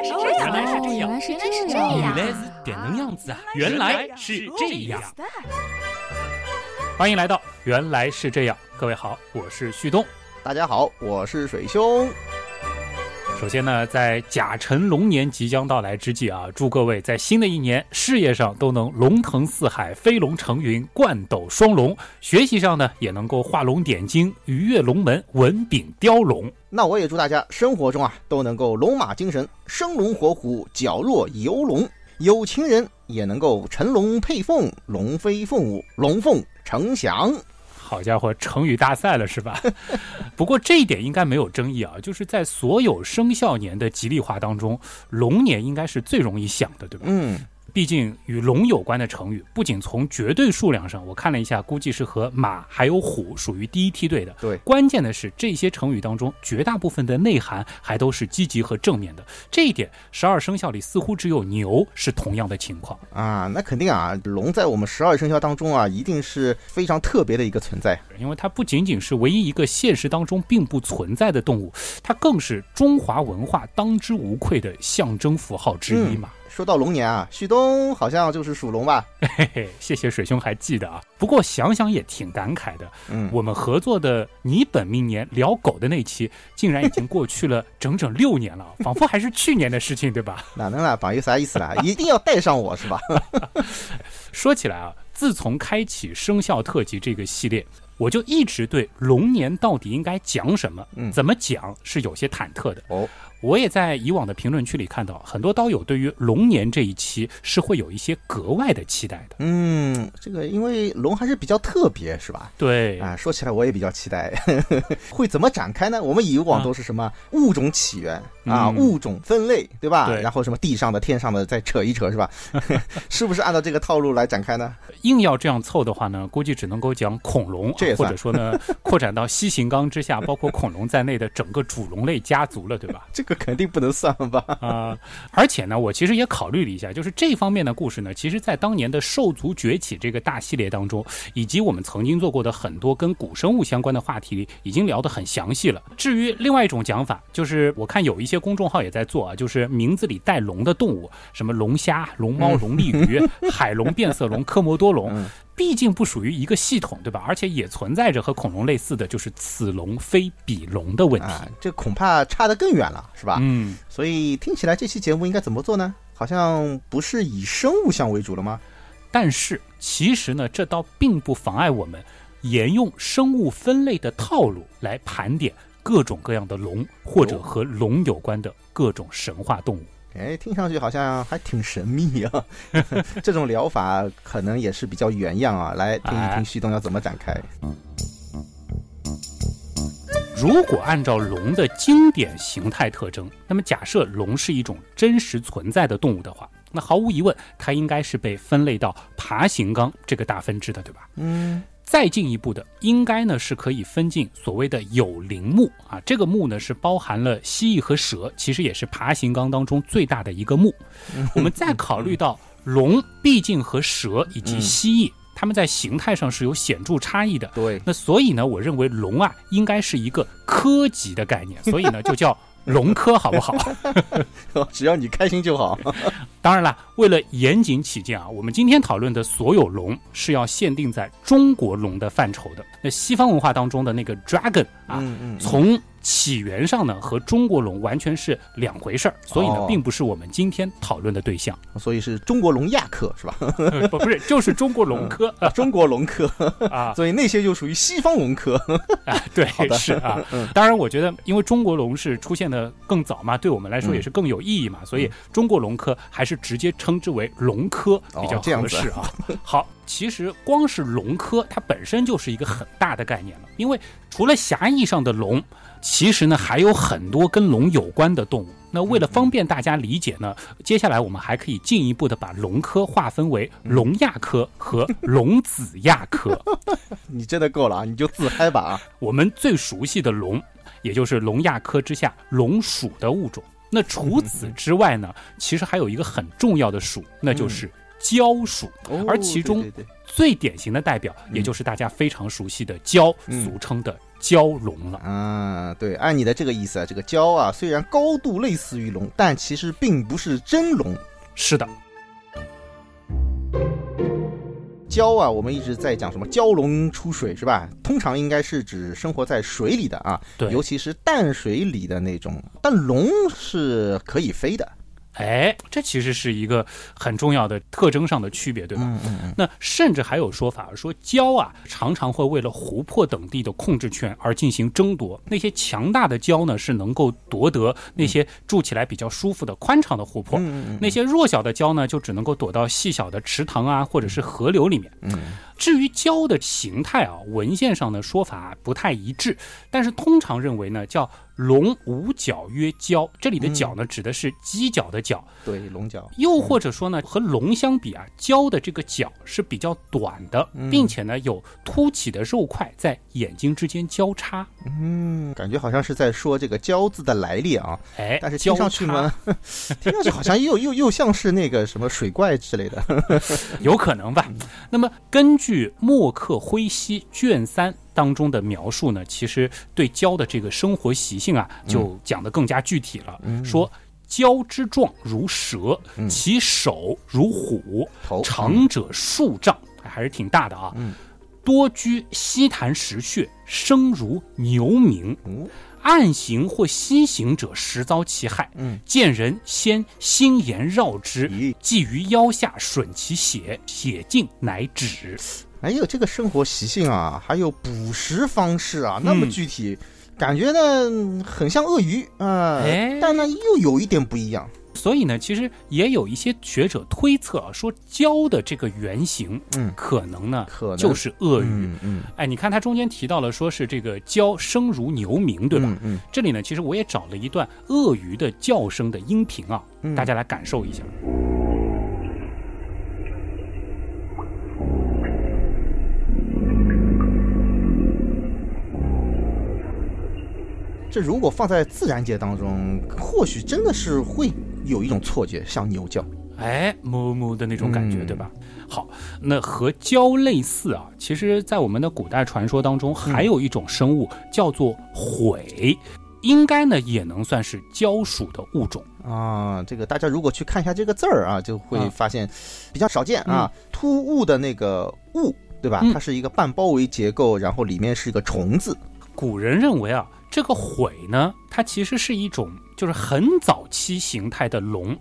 来是这样，原来是这样，原来是这这样。原来是这样子啊！原来是这样。欢迎来到《原来是这样》，各位好，我是旭东。大家好，我是水兄。首先呢，在甲辰龙年即将到来之际啊，祝各位在新的一年事业上都能龙腾四海、飞龙成云、冠斗双龙；学习上呢，也能够画龙点睛、鱼跃龙门、文炳雕龙。那我也祝大家生活中啊都能够龙马精神，生龙活虎，矫若游龙。有情人也能够乘龙配凤，龙飞凤舞，龙凤呈祥。好家伙，成语大赛了是吧？不过这一点应该没有争议啊，就是在所有生肖年的吉利话当中，龙年应该是最容易想的，对吧？嗯，毕竟与龙有关的成语，不仅从绝对数量上，我看了一下，估计是和马还有虎属于第一梯队的。对关键的是这些成语当中，绝大部分的内涵还都是积极和正面的。这一点，十二生肖里似乎只有牛是同样的情况。啊，那肯定啊，龙在我们十二生肖当中啊，一定是非常特别的一个存在。因为它不仅仅是唯一一个现实当中并不存在的动物，它更是中华文化当之无愧的象征符号之一嘛。说到龙年啊，旭东好像就是属龙吧？嘿嘿，谢谢水兄还记得啊。不过想想也挺感慨的，嗯，我们合作的你本命年聊狗的那期，竟然已经过去了整整六年了，仿佛还是去年的事情，对吧？哪能啦？榜有啥意思啦？一定要带上我是吧？说起来啊，自从开启生肖特辑这个系列，我就一直对龙年到底应该讲什么，嗯怎么讲是有些忐忑的。哦，我也在以往的评论区里看到，很多刀友对于龙年这一期是会有一些格外的期待的。嗯，这个因为龙还是比较特别是吧？对，啊，说起来我也比较期待，会怎么展开呢？我们以往都是什么物种起源啊，嗯物种分类，对吧？对然后什么地上的、天上的再扯一扯，是吧？是不是按照这个套路来展开呢？硬要这样凑的话呢，估计只能够讲恐龙，这或者说呢，扩展到西形纲之下，包括恐龙在内的整个主龙类家族了，对吧？这个肯定不能算吧？啊、而且呢，我其实也考虑了一下，就是这方面的故事呢，其实在当年的兽族崛起这个大系列当中，以及我们曾经做过的很多跟古生物相关的话题里，已经聊得很详细了。至于另外一种讲法，就是我看有一些公众号也在做啊，就是名字里带龙的动物，什么龙虾、龙猫、龙利鱼、海龙、变色龙、科摩多龙。嗯毕竟不属于一个系统，对吧？而且也存在着和恐龙类似的，就是此龙非彼龙的问题。啊，这恐怕差得更远了，是吧？嗯，所以听起来这期节目应该怎么做呢？好像不是以生物相为主了吗？但是其实呢，这倒并不妨碍我们沿用生物分类的套路来盘点各种各样的龙，或者和龙有关的各种神话动物。哎，听上去好像还挺神秘啊。这种疗法可能也是比较原样啊。来听一哎听旭东要怎么展开。如果按照龙的经典形态特征，那么假设龙是一种真实存在的动物的话，那毫无疑问，它应该是被分类到爬行纲这个大分支的，对吧？嗯，再进一步的，应该呢是可以分进所谓的有鳞目啊，这个目呢是包含了蜥蜴和蛇，其实也是爬行纲当中最大的一个目。我们再考虑到龙毕竟和蛇以及蜥蜴，它们在形态上是有显著差异的。对，那所以呢，我认为龙啊应该是一个科级的概念，所以呢就叫龙科，好不好？只要你开心就好。当然了，为了严谨起见啊，我们今天讨论的所有龙是要限定在中国龙的范畴的。那西方文化当中的那个 dragon 啊，嗯嗯，从起源上呢和中国龙完全是两回事儿，所以呢哦并不是我们今天讨论的对象。所以是中国龙亚科是吧？不不是，就是中国龙科中国龙科，啊 所以那些就属于西方龙科。啊，对，是啊。当然，我觉得因为中国龙是出现的更早嘛，对我们来说嗯也是更有意义嘛，所以中国龙科还是直接称之为龙科比较合适啊。好，其实光是龙科它本身就是一个很大的概念了，因为除了狭义上的龙，其实呢还有很多跟龙有关的动物。那为了方便大家理解呢，接下来我们还可以进一步的把龙科划分为龙亚科和龙子亚科。你真的够了啊！你就自嗨吧啊！我们最熟悉的龙，也就是龙亚科之下龙属的物种。那除此之外呢，其实还有一个很重要的属，那就是蛟属，哦而其中最典型的代表，也就是大家非常熟悉的蛟，嗯俗称的蛟龙了。啊，对，按你的这个意思啊，这个蛟啊，虽然高度类似于龙，但其实并不是真龙。是的，蛟啊，我们一直在讲什么蛟龙出水是吧？通常应该是指生活在水里的啊，对尤其是淡水里的那种。但龙是可以飞的，哎，这其实是一个很重要的特征上的区别，对吧？嗯嗯那甚至还有说法说，蛟啊常常会为了湖泊等地的控制权而进行争夺。那些强大的蛟呢，是能够夺得那些住起来比较舒服的宽敞的湖泊；那些弱小的蛟呢，就只能够躲到细小的池塘啊，或者是河流里面。嗯至于蛟的形态啊，文献上的说法不太一致，但是通常认为呢，叫龙无角曰蛟。这里的角呢，指的是犄角的角。对，龙角。又或者说呢，和龙相比啊，蛟的这个角是比较短的，并且呢有凸起的肉块在眼睛之间交叉。嗯，感觉好像是在说这个蛟字的来历啊，哎，但是听上去呢，听上去好像又又又像是那个什么水怪之类的。有可能吧？那么根据《墨客挥西》卷三当中的描述呢，其实对蛟的这个生活习性啊，就讲得更加具体了，说。蛟之状如蛇，其首如虎，头长者数丈，还是挺大的啊。嗯多居溪潭石穴，声如牛鸣。嗯暗行或西行者，实遭其害。嗯，见人先心言绕之咦，系于腰下，吮其血，血尽乃止。哎呦，这个生活习性啊，还有捕食方式啊，那么具体，感觉呢很像鳄鱼啊，哎但呢又有一点不一样。所以呢，其实也有一些学者推测啊，说蛟的这个原型，嗯可能呢，可能就是鳄鱼。嗯嗯，哎，你看它中间提到了，说是这个蛟声如牛鸣，对吧？嗯嗯这里呢，其实我也找了一段鳄鱼的叫声的音频啊，嗯大家来感受一下。这如果放在自然界当中，或许真的是会有一种错觉，像牛叫。哎，哞哞的那种感觉，嗯对吧？好，那和蛟类似啊，其实，在我们的古代传说当中，还有一种生物叫做悔，应该呢也能算是蛟属的物种。啊，这个大家如果去看一下这个字儿啊，就会啊发现比较少见啊。突兀的那个兀，对吧？嗯它是一个半包围结构，然后里面是一个虫字。古人认为啊，这个悔呢，它其实是一种就是很早期形态的龙，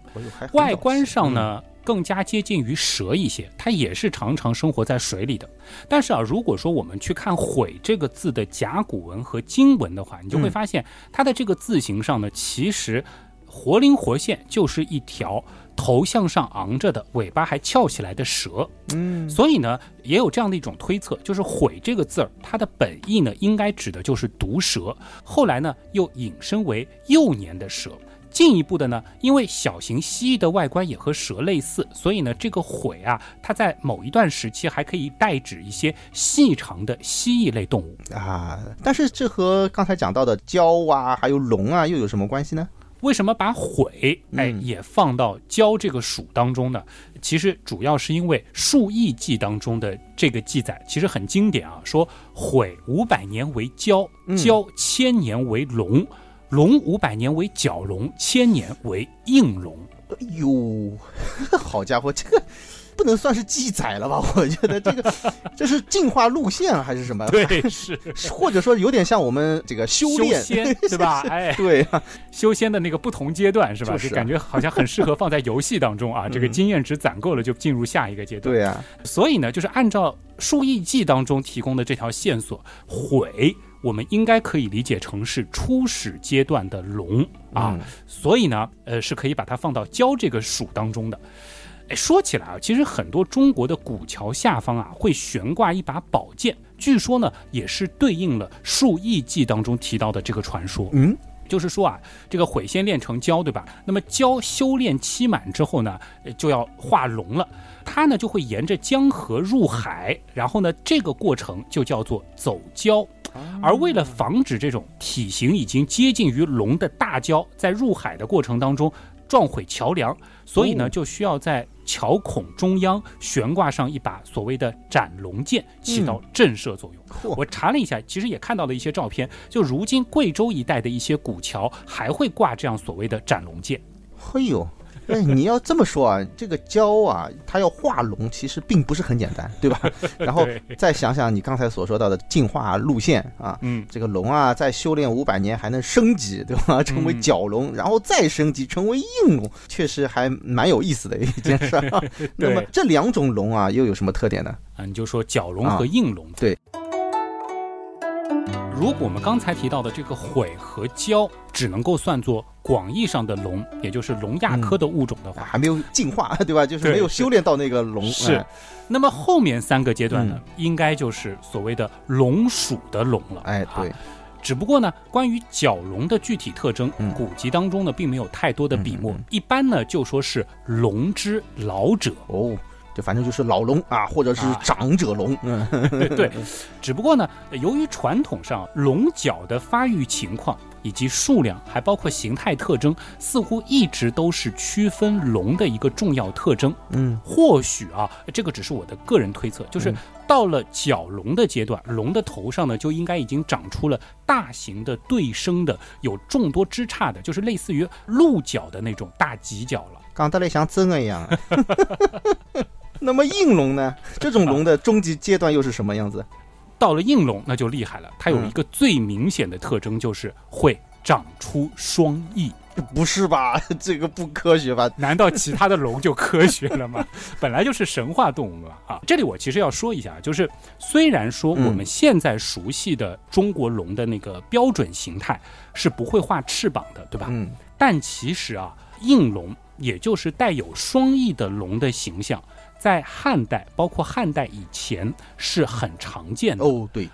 外观上嗯呢更加接近于蛇一些，它也是常常生活在水里的。但是啊，如果说我们去看“悔”这个字的甲骨文和金文的话，你就会嗯发现它的这个字形上呢，其实活灵活现就是一条头向上昂着的，尾巴还翘起来的蛇。嗯所以呢，也有这样的一种推测，就是“毁”这个字儿，它的本意呢，应该指的就是毒蛇。后来呢，又引申为幼年的蛇。进一步的呢，因为小型蜥蜴的外观也和蛇类似，所以呢，这个毁啊，它在某一段时期还可以代指一些细长的蜥蜴类动物。啊，但是这和刚才讲到的蛟啊，还有龙啊，又有什么关系呢？为什么把悔哎嗯也放到教这个属当中呢？其实主要是因为《数亿记》当中的这个记载其实很经典啊，说悔五百年为蛟，嗯蛟千年为龙，龙五百年为角龙，千年为应龙。哎呦，好家伙，这个不能算是记载了吧？我觉得这个这是进化路线啊还是什么？对，是或者说有点像我们这个修炼，仙 对吧？哎，对啊，修仙的那个不同阶段是吧？就感觉好像很适合放在游戏当中啊。这个嗯经验值攒够了，就进入下一个阶段。对啊，所以呢，就是按照《数亿记》当中提供的这条线索，毁我们应该可以理解成是初始阶段的龙啊，嗯所以呢，呃，是可以把它放到蛟这个属当中的。哎，说起来啊，其实很多中国的古桥下方啊会悬挂一把宝剑，据说呢也是对应了《述异记》当中提到的这个传说。嗯，就是说啊，这个毁先炼成蛟，对吧？那么蛟修炼期满之后呢，呃就要化龙了。它呢就会沿着江河入海，然后呢这个过程就叫做走蛟。而为了防止这种体型已经接近于龙的大蛟在入海的过程当中撞毁桥梁，所以呢哦就需要在桥孔中央悬挂上一把所谓的斩龙剑，起到震慑作用。嚯我查了一下，其实也看到了一些照片，就如今贵州一带的一些古桥还会挂这样所谓的斩龙剑。嘿呦，哎，你要这么说啊，这个蛟啊，它要化龙，其实并不是很简单，对吧？然后再想想你刚才所说到的进化路线啊，嗯，这个龙啊，在修炼五百年还能升级，对吧？成为角龙，然后再升级成为硬龙，确实还蛮有意思的一件事儿、啊。那么这两种龙啊，又有什么特点呢？啊，你就说角龙和硬龙。对。如果我们刚才提到的这个毁和蛟只能够算作广义上的龙，也就是龙亚科的物种的话，还没有进化，对吧？就是没有修炼到那个龙。是哎那么后面三个阶段呢，嗯应该就是所谓的龙属的龙了。哎，对啊，只不过呢，关于角龙的具体特征，嗯古籍当中呢并没有太多的笔墨，嗯嗯嗯一般呢就说是龙之老者。哦，就反正就是老龙啊，或者是啊长者龙。嗯，对对，只不过呢，由于传统上龙角的发育情况以及数量，还包括形态特征，似乎一直都是区分龙的一个重要特征。嗯，或许啊，这个只是我的个人推测，就是嗯到了角龙的阶段，龙的头上呢就应该已经长出了大型的对生的、有众多枝杈的，就是类似于鹿角的那种大犄角了。讲得来像真的一样。那么应龙呢？这种龙的终极阶段又是什么样子？到了应龙那就厉害了，它有嗯一个最明显的特征，就是会长出双翼。不是吧？这个不科学吧？难道其他的龙就科学了吗？本来就是神话动物嘛啊！这里我其实要说一下，就是虽然说嗯我们现在熟悉的中国龙的那个标准形态是不会画翅膀的，对吧？嗯，但其实啊，应龙也就是带有双翼的龙的形象，在汉代，包括汉代以前是很常见的。哦，对，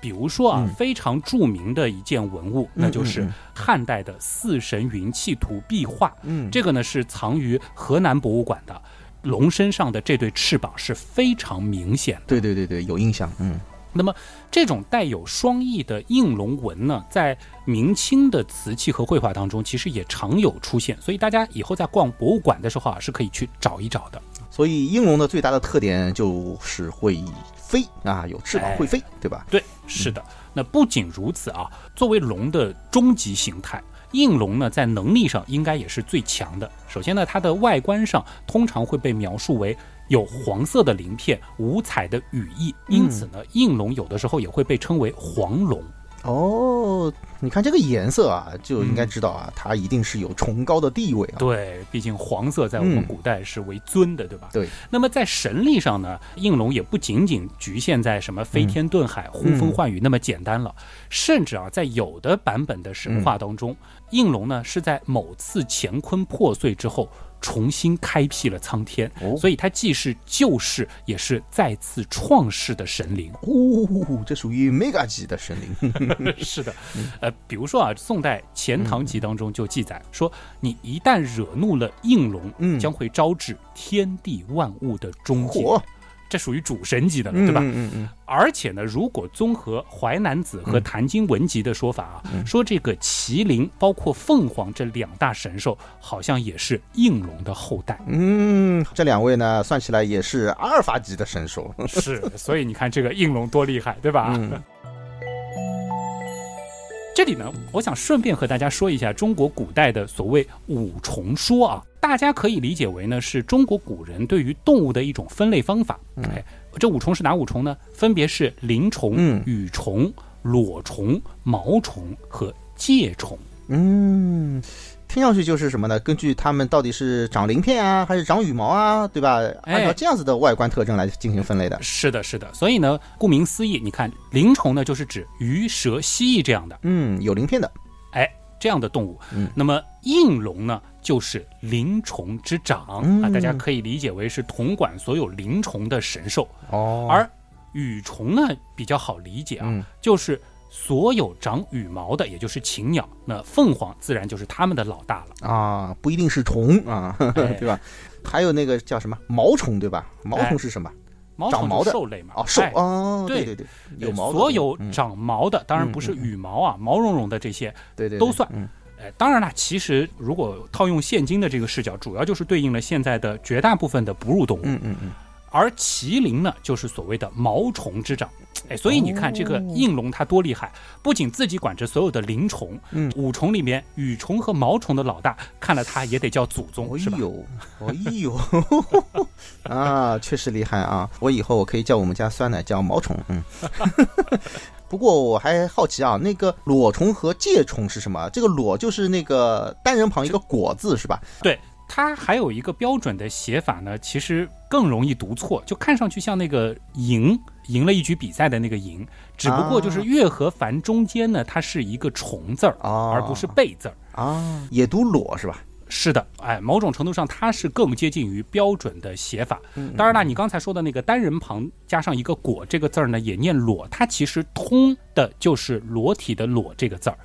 比如说啊，嗯非常著名的一件文物，那就是嗯汉代的《四神云气图》壁画。嗯，这个呢是藏于河南博物馆的。龙身上的这对翅膀是非常明显的。对对对对，有印象。嗯，那么这种带有双翼的应龙纹呢，在明清的瓷器和绘画当中，其实也常有出现。所以大家以后在逛博物馆的时候啊，是可以去找一找的。所以应龙的最大的特点就是会飞啊，有翅膀哎会飞，对吧？对，是的。那不仅如此啊，作为龙的终极形态，应龙呢在能力上应该也是最强的。首先呢，它的外观上通常会被描述为有黄色的鳞片、五彩的羽翼，因此呢，应龙有的时候也会被称为黄龙。哦，你看这个颜色啊，就应该知道啊，它一定是有崇高的地位啊。对，毕竟黄色在我们嗯古代是为尊的，对吧？对。那么在神力上呢，应龙也不仅仅局限在什么飞天遁海、呼风唤雨那么简单了，甚至啊，在有的版本的神话当中，应龙呢是在某次乾坤破碎之后。重新开辟了苍天，哦。所以它既是救世，也是再次创世的神灵。哦，这属于 mega 级的神灵。是的，呃，比如说啊，宋代《钱塘集》当中就记载说，你一旦惹怒了应龙，嗯。将会招致天地万物的终结。嚯，这属于主神级的了，嗯对吧？嗯嗯嗯，而且呢，如果综合《淮南子》和《谭经文集》的说法啊，嗯说这个麒麟包括凤凰这两大神兽，好像也是应龙的后代。嗯，这两位呢，算起来也是阿尔法级的神兽。是，所以你看这个应龙多厉害，对吧？嗯这里呢，我想顺便和大家说一下中国古代的所谓五重说啊，大家可以理解为呢是中国古人对于动物的一种分类方法。哎，这五重是哪五重呢？分别是鳞虫、嗯羽虫、裸虫、毛虫和介虫。嗯，听上去就是什么呢？根据它们到底是长鳞片啊，还是长羽毛啊，对吧？哎按照这样子的外观特征来进行分类的。是的，是的。所以呢，顾名思义，你看鳞虫呢就是指鱼、蛇、蜥蜴这样的，嗯，有鳞片的。哎，这样的动物。嗯那么应龙呢，就是鳞虫之长、嗯啊，大家可以理解为是统管所有鳞虫的神兽。哦而羽虫呢比较好理解啊，嗯就是所有长羽毛的，也就是禽鸟。那凤凰自然就是它们的老大了。啊，不一定是虫啊，哎 对吧？还有那个叫什么毛虫，对吧？毛虫是什么？长毛的兽类嘛？哦，兽哎哦，对对对，有毛所有嗯长毛的，当然不是羽毛啊，毛茸茸的这些对对都算。嗯呃，当然了，其实如果套用现今的这个视角，主要就是对应了现在的绝大部分的哺乳动物。嗯嗯嗯，而麒麟呢，就是所谓的毛虫之长。哎，所以你看这个应龙它多厉害，不仅自己管着所有的灵虫，嗯五虫里面羽虫和毛虫的老大，看了它也得叫祖宗，是吧？哎呦，哎呦，啊，确实厉害啊！我以后我可以叫我们家酸奶叫毛虫，嗯。不过我还好奇啊，那个裸虫和介虫是什么？这个裸就是那个单人旁一个果字是吧？对，它还有一个标准的写法呢，其实更容易读错，就看上去像那个赢赢了一局比赛的那个赢，只不过就是啊月和凡中间呢，它是一个虫字儿，哦而不是贝字儿。啊，也读裸是吧？是的，哎，某种程度上它是更接近于标准的写法。当然了，你刚才说的那个单人旁加上一个“果”这个字儿呢，也念“裸”，它其实通的就是裸体的“裸”这个字儿。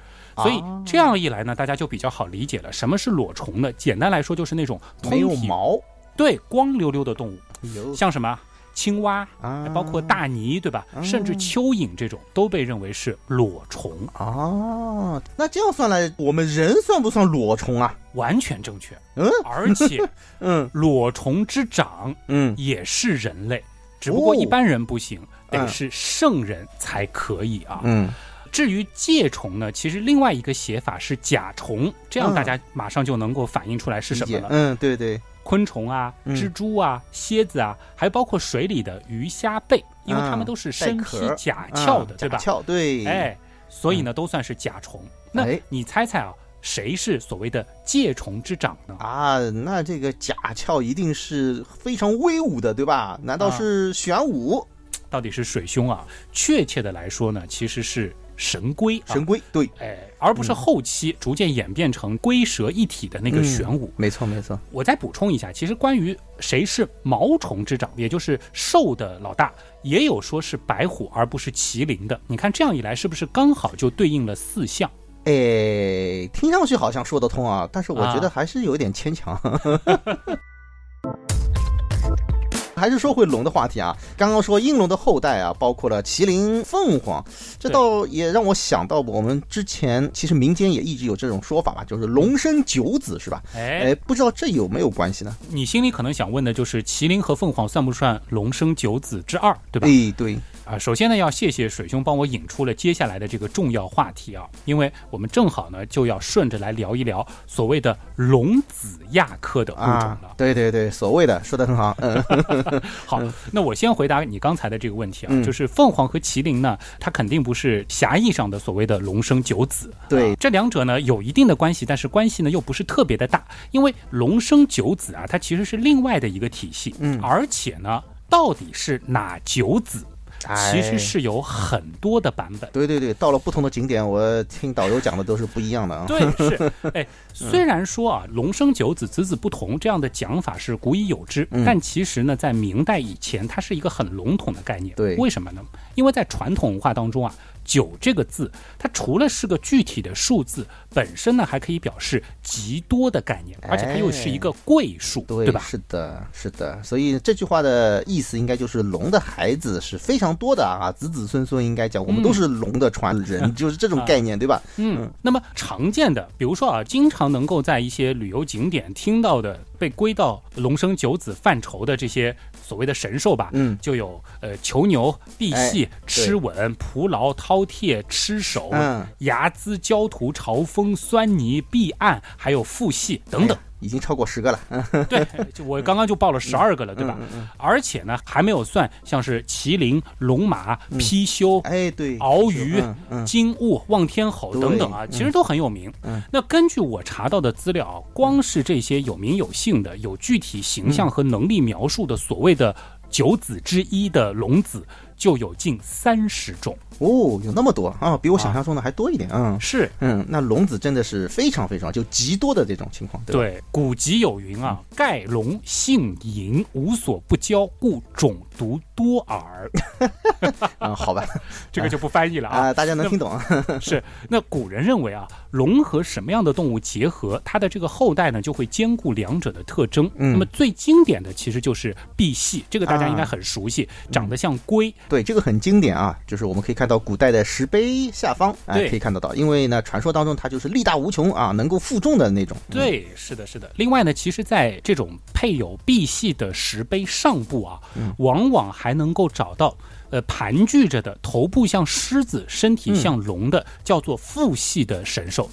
所以这样一来呢，大家就比较好理解了。什么是裸虫呢？简单来说，就是那种没有毛，对光溜溜的动物，像什么青蛙，啊包括大鲵，对吧？甚至蚯蚓这种都被认为是裸虫，啊，那这样算来，我们人算不算裸虫啊？完全正确。嗯而且 嗯裸虫之长嗯，也是人类，只不过哦一般人不行，得嗯是圣人才可以啊。嗯至于介虫呢，其实另外一个写法是甲虫，这样嗯大家马上就能够反映出来是什么了。嗯，对对，昆虫啊、嗯蜘蛛啊、蝎子啊，还包括水里的鱼虾贝，因为它们啊都是身披甲壳的，啊对吧？甲壳对，哎，所以呢，都算是甲虫。那哎你猜猜啊，谁是所谓的介虫之长呢？啊，那这个甲壳一定是非常威武的，对吧？难道啊是玄武、到底是水兄啊？确切的来说呢，其实是神龟啊。神龟？对，哎，而不是后期逐渐演变成龟蛇一体的那个嗯玄武。没错没错。我再补充一下，其实关于谁是毛虫之长，也就是兽的老大，也有说是白虎而不是麒麟的。你看这样一来，是不是刚好就对应了四象？哎，听上去好像说得通啊，但是我觉得啊还是有点牵强。还是说回龙的话题啊，刚刚说应龙的后代啊，包括了麒麟、凤凰，这倒也让我想到我们之前其实民间也一直有这种说法吧，就是龙生九子是吧？哎哎，，不知道这有没有关系呢？你心里可能想问的就是麒麟和凤凰算不算龙生九子之二，对吧？哎，对，啊，首先呢，要谢谢水兄帮我引出了接下来的这个重要话题啊，因为我们正好呢就要顺着来聊一聊所谓的龙子亚科的物种啊了。，对对对，所谓的说的很好，嗯，好，那我先回答你刚才的这个问题啊，嗯。就是凤凰和麒麟呢，它肯定不是狭义上的所谓的龙生九子。对。啊这两者呢有一定的关系，但是关系呢又不是特别的大，因为龙生九子啊，它其实是另外的一个体系，嗯。而且呢，到底是哪九子，哎其实是有很多的版本。对对对，到了不同的景点，我听导游讲的都是不一样的啊。对，是，哎，虽然说啊，龙生九子，子子不同这样的讲法是古已有之，嗯但其实呢，在明代以前，它是一个很笼统的概念。对为什么呢？因为在传统文化当中啊，九这个字，它除了是个具体的数字，本身呢还可以表示极多的概念，而且它又是一个贵数，对对吧？是的，是的，所以这句话的意思应该就是龙的孩子是非常多的啊，子子孙孙应该讲，我们都是龙的传人，就是这种概念，对吧？嗯，那么常见的，比如说啊，经常能够在一些旅游景点听到的，被归到龙生九子范畴的这些所谓的神兽吧，嗯。就有呃囚牛、赑屃、哎螭吻、蒲牢、饕餮、螭首、嗯。睚眦、焦土、嘲风、酸泥、壁岸，还有腹系等等。哎已经超过十个了。嗯 对，就我刚刚就报了十二个了，对吧？而且呢，还没有算像是麒麟、龙马、貔貅、哎，对，鳌鱼金兀、望天吼等等啊，其实都很有名。嗯那根据我查到的资料，光是这些有名有姓的、有具体形象和能力描述的所谓的九子之一的龙子，就有近三十种。哦，有那么多啊，比我想象中的还多一点。嗯是嗯，那龙子真的是非常非常就极多的这种情况，对？对，古籍有云啊：“嗯盖龙性淫，无所不交，故种毒多耳。啊，好吧，” 这个就不翻译了啊。啊，大家能听懂啊？是，那古人认为啊，龙和什么样的动物结合，它的这个后代呢就会兼顾两者的特征。嗯那么最经典的其实就是赑屃，这个大家应该啊很熟悉，长得像龟，对，这个很经典啊，就是我们可以看到古代的石碑下方，哎，对可以看得到，因为呢，传说当中它就是力大无穷啊，能够负重的那种。嗯，对，是的，是的。另外呢，其实，在这种配有赑屃的石碑上部啊，往往还能够找到。呃，盘踞着的头部像狮子、身体像龙的，叫做父系的神兽，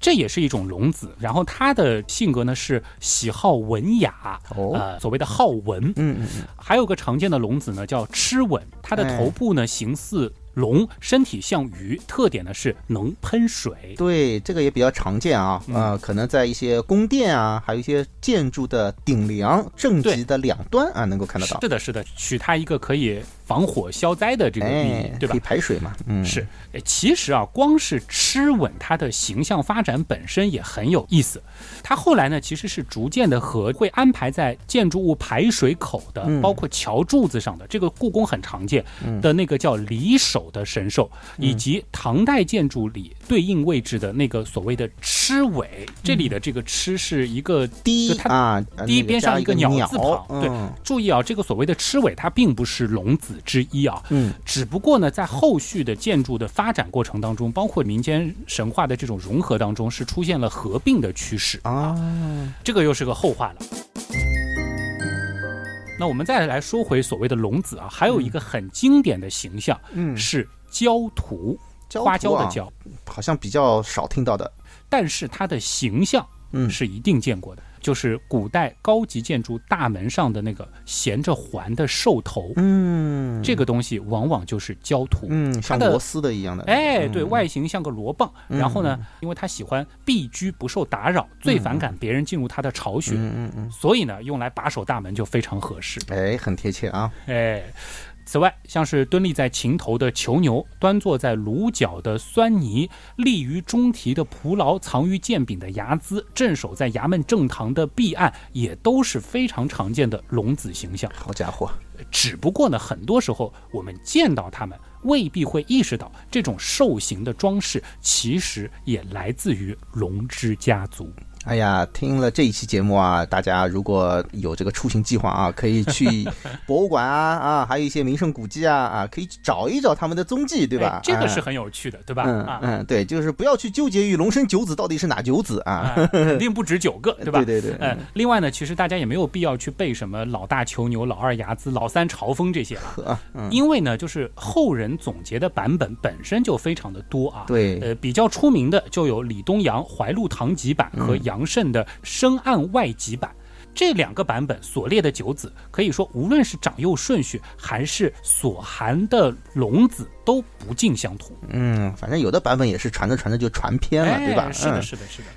这也是一种龙子。然后他的性格呢是喜好文雅，哦呃，所谓的好文。嗯嗯嗯，还有个常见的龙子呢，叫螭吻，它的头部呢形似龙，身体像鱼，特点呢是能喷水。对，这个也比较常见啊，嗯呃，可能在一些宫殿啊，还有一些建筑的顶梁、正脊的两端啊，能够看得到。是的，是的，取它一个可以防火消灾的这个寓意，哎，对吧可以？排水嘛，嗯，是，诶其实啊，光是吃吻它的形象发展本身也很有意思。它后来呢，其实是逐渐的和会安排在建筑物排水口的，嗯包括桥柱子上的，这个故宫很常见的那个叫离手的神兽，嗯。以及唐代建筑里对应位置的那个所谓的螭尾，这里的这个螭是一个低就它啊，呃第一那个加一边上一个鸟字旁，对嗯，注意啊，这个所谓的螭尾，它并不是龙子之一啊，嗯，只不过呢，在后续的建筑的发展过程当中，包括民间神话的这种融合当中，是出现了合并的趋势，啊，这个又是个后话了。那我们再来说回所谓的龙子啊，还有一个很经典的形象，嗯。是焦图，焦花椒的椒，好像比较少听到的，但是它的形象嗯。是一定见过的，就是古代高级建筑大门上的那个衔着环的兽头，嗯，这个东西往往就是焦土。嗯，像螺丝的一样的，哎，嗯。对外形像个螺棒，然后呢，因为他喜欢避居不受打扰，最反感别人进入他的巢穴，嗯嗯嗯，所以呢，用来把守大门就非常合适。哎，很贴切啊，哎，此外，像是蹲立在琴头的囚牛，端坐在炉角的酸泥，立于中庭的蒲牢，藏于剑柄的睚眦，镇守在衙门正堂的壁案，也都是非常常见的龙子形象。好家伙，只不过呢，很多时候我们见到他们，未必会意识到这种兽形的装饰其实也来自于龙之家族。哎呀，听了这一期节目啊，大家如果有这个出行计划啊，可以去 博物馆啊啊，还有一些名胜古迹啊啊，可以找一找他们的踪迹，对吧哎？这个是哎很有趣的，对吧？嗯啊。嗯，对，就是不要去纠结于龙生九子到底是哪九子啊。啊，肯定不止九个，对吧？对对对嗯，另外呢，其实大家也没有必要去背什么老大囚牛、老二睚眦、老三朝风这些因为呢，就是后人总结的版本本身就非常的多啊。对呃，比较出名的就有李东阳怀录堂集版和杨慎的深暗外集版。这两个版本所列的九子，可以说无论是长幼顺序，还是所含的龙子，都不尽相同。嗯，反正有的版本也是传着传着就传偏了，对吧？哎是的，嗯是的，是的。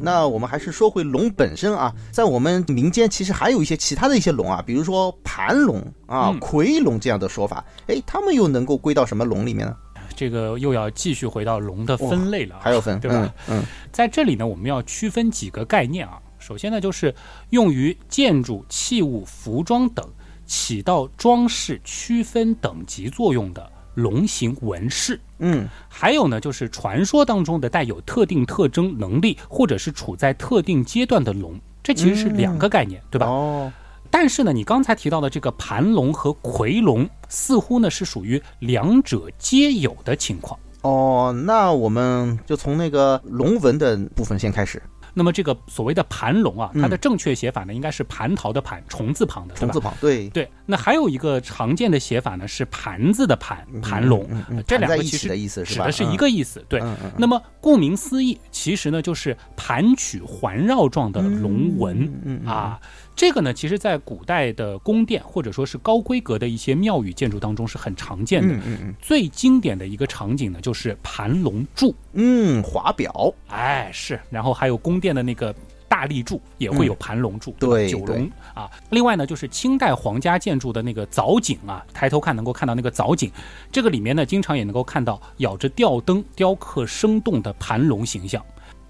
那我们还是说回龙本身啊，在我们民间其实还有一些其他的一些龙啊，比如说盘龙啊、嗯夔龙这样的说法，哎，他们又能够归到什么龙里面呢？这个又要继续回到龙的分类了啊，还有分，对吧？嗯？嗯，在这里呢，我们要区分几个概念啊。首先呢，就是用于建筑、器物、服装等起到装饰、区分等级作用的龙形纹饰。嗯还有呢，就是传说当中的带有特定特征、能力，或者是处在特定阶段的龙，这其实是两个概念，对吧？哦，但是呢，你刚才提到的这个盘龙和夔龙，似乎呢是属于两者皆有的情况。哦，那我们就从那个龙纹的部分先开始，那么这个所谓的盘龙啊，嗯它的正确写法呢，应该是蟠桃的蟠，虫字旁的，虫字？旁，对，对，那还有一个常见的写法呢，是盘字的盘，盘龙，这两个其实一起的意思？指的是一个意思。对，那么顾名思义，其实呢就是盘曲环绕状的龙纹、啊。这个呢，其实在古代的宫殿或者说是高规格的一些庙宇建筑当中是很常见的。嗯嗯嗯最经典的一个场景呢，就是盘龙柱。嗯，华表，哎，是，然后还有宫殿的那个大立柱也会有盘龙柱，嗯对九龙啊。另外呢，就是清代皇家建筑的那个藻井啊，抬头看能够看到那个藻井，这个里面呢，经常也能够看到咬着吊灯雕刻生动的盘龙形象。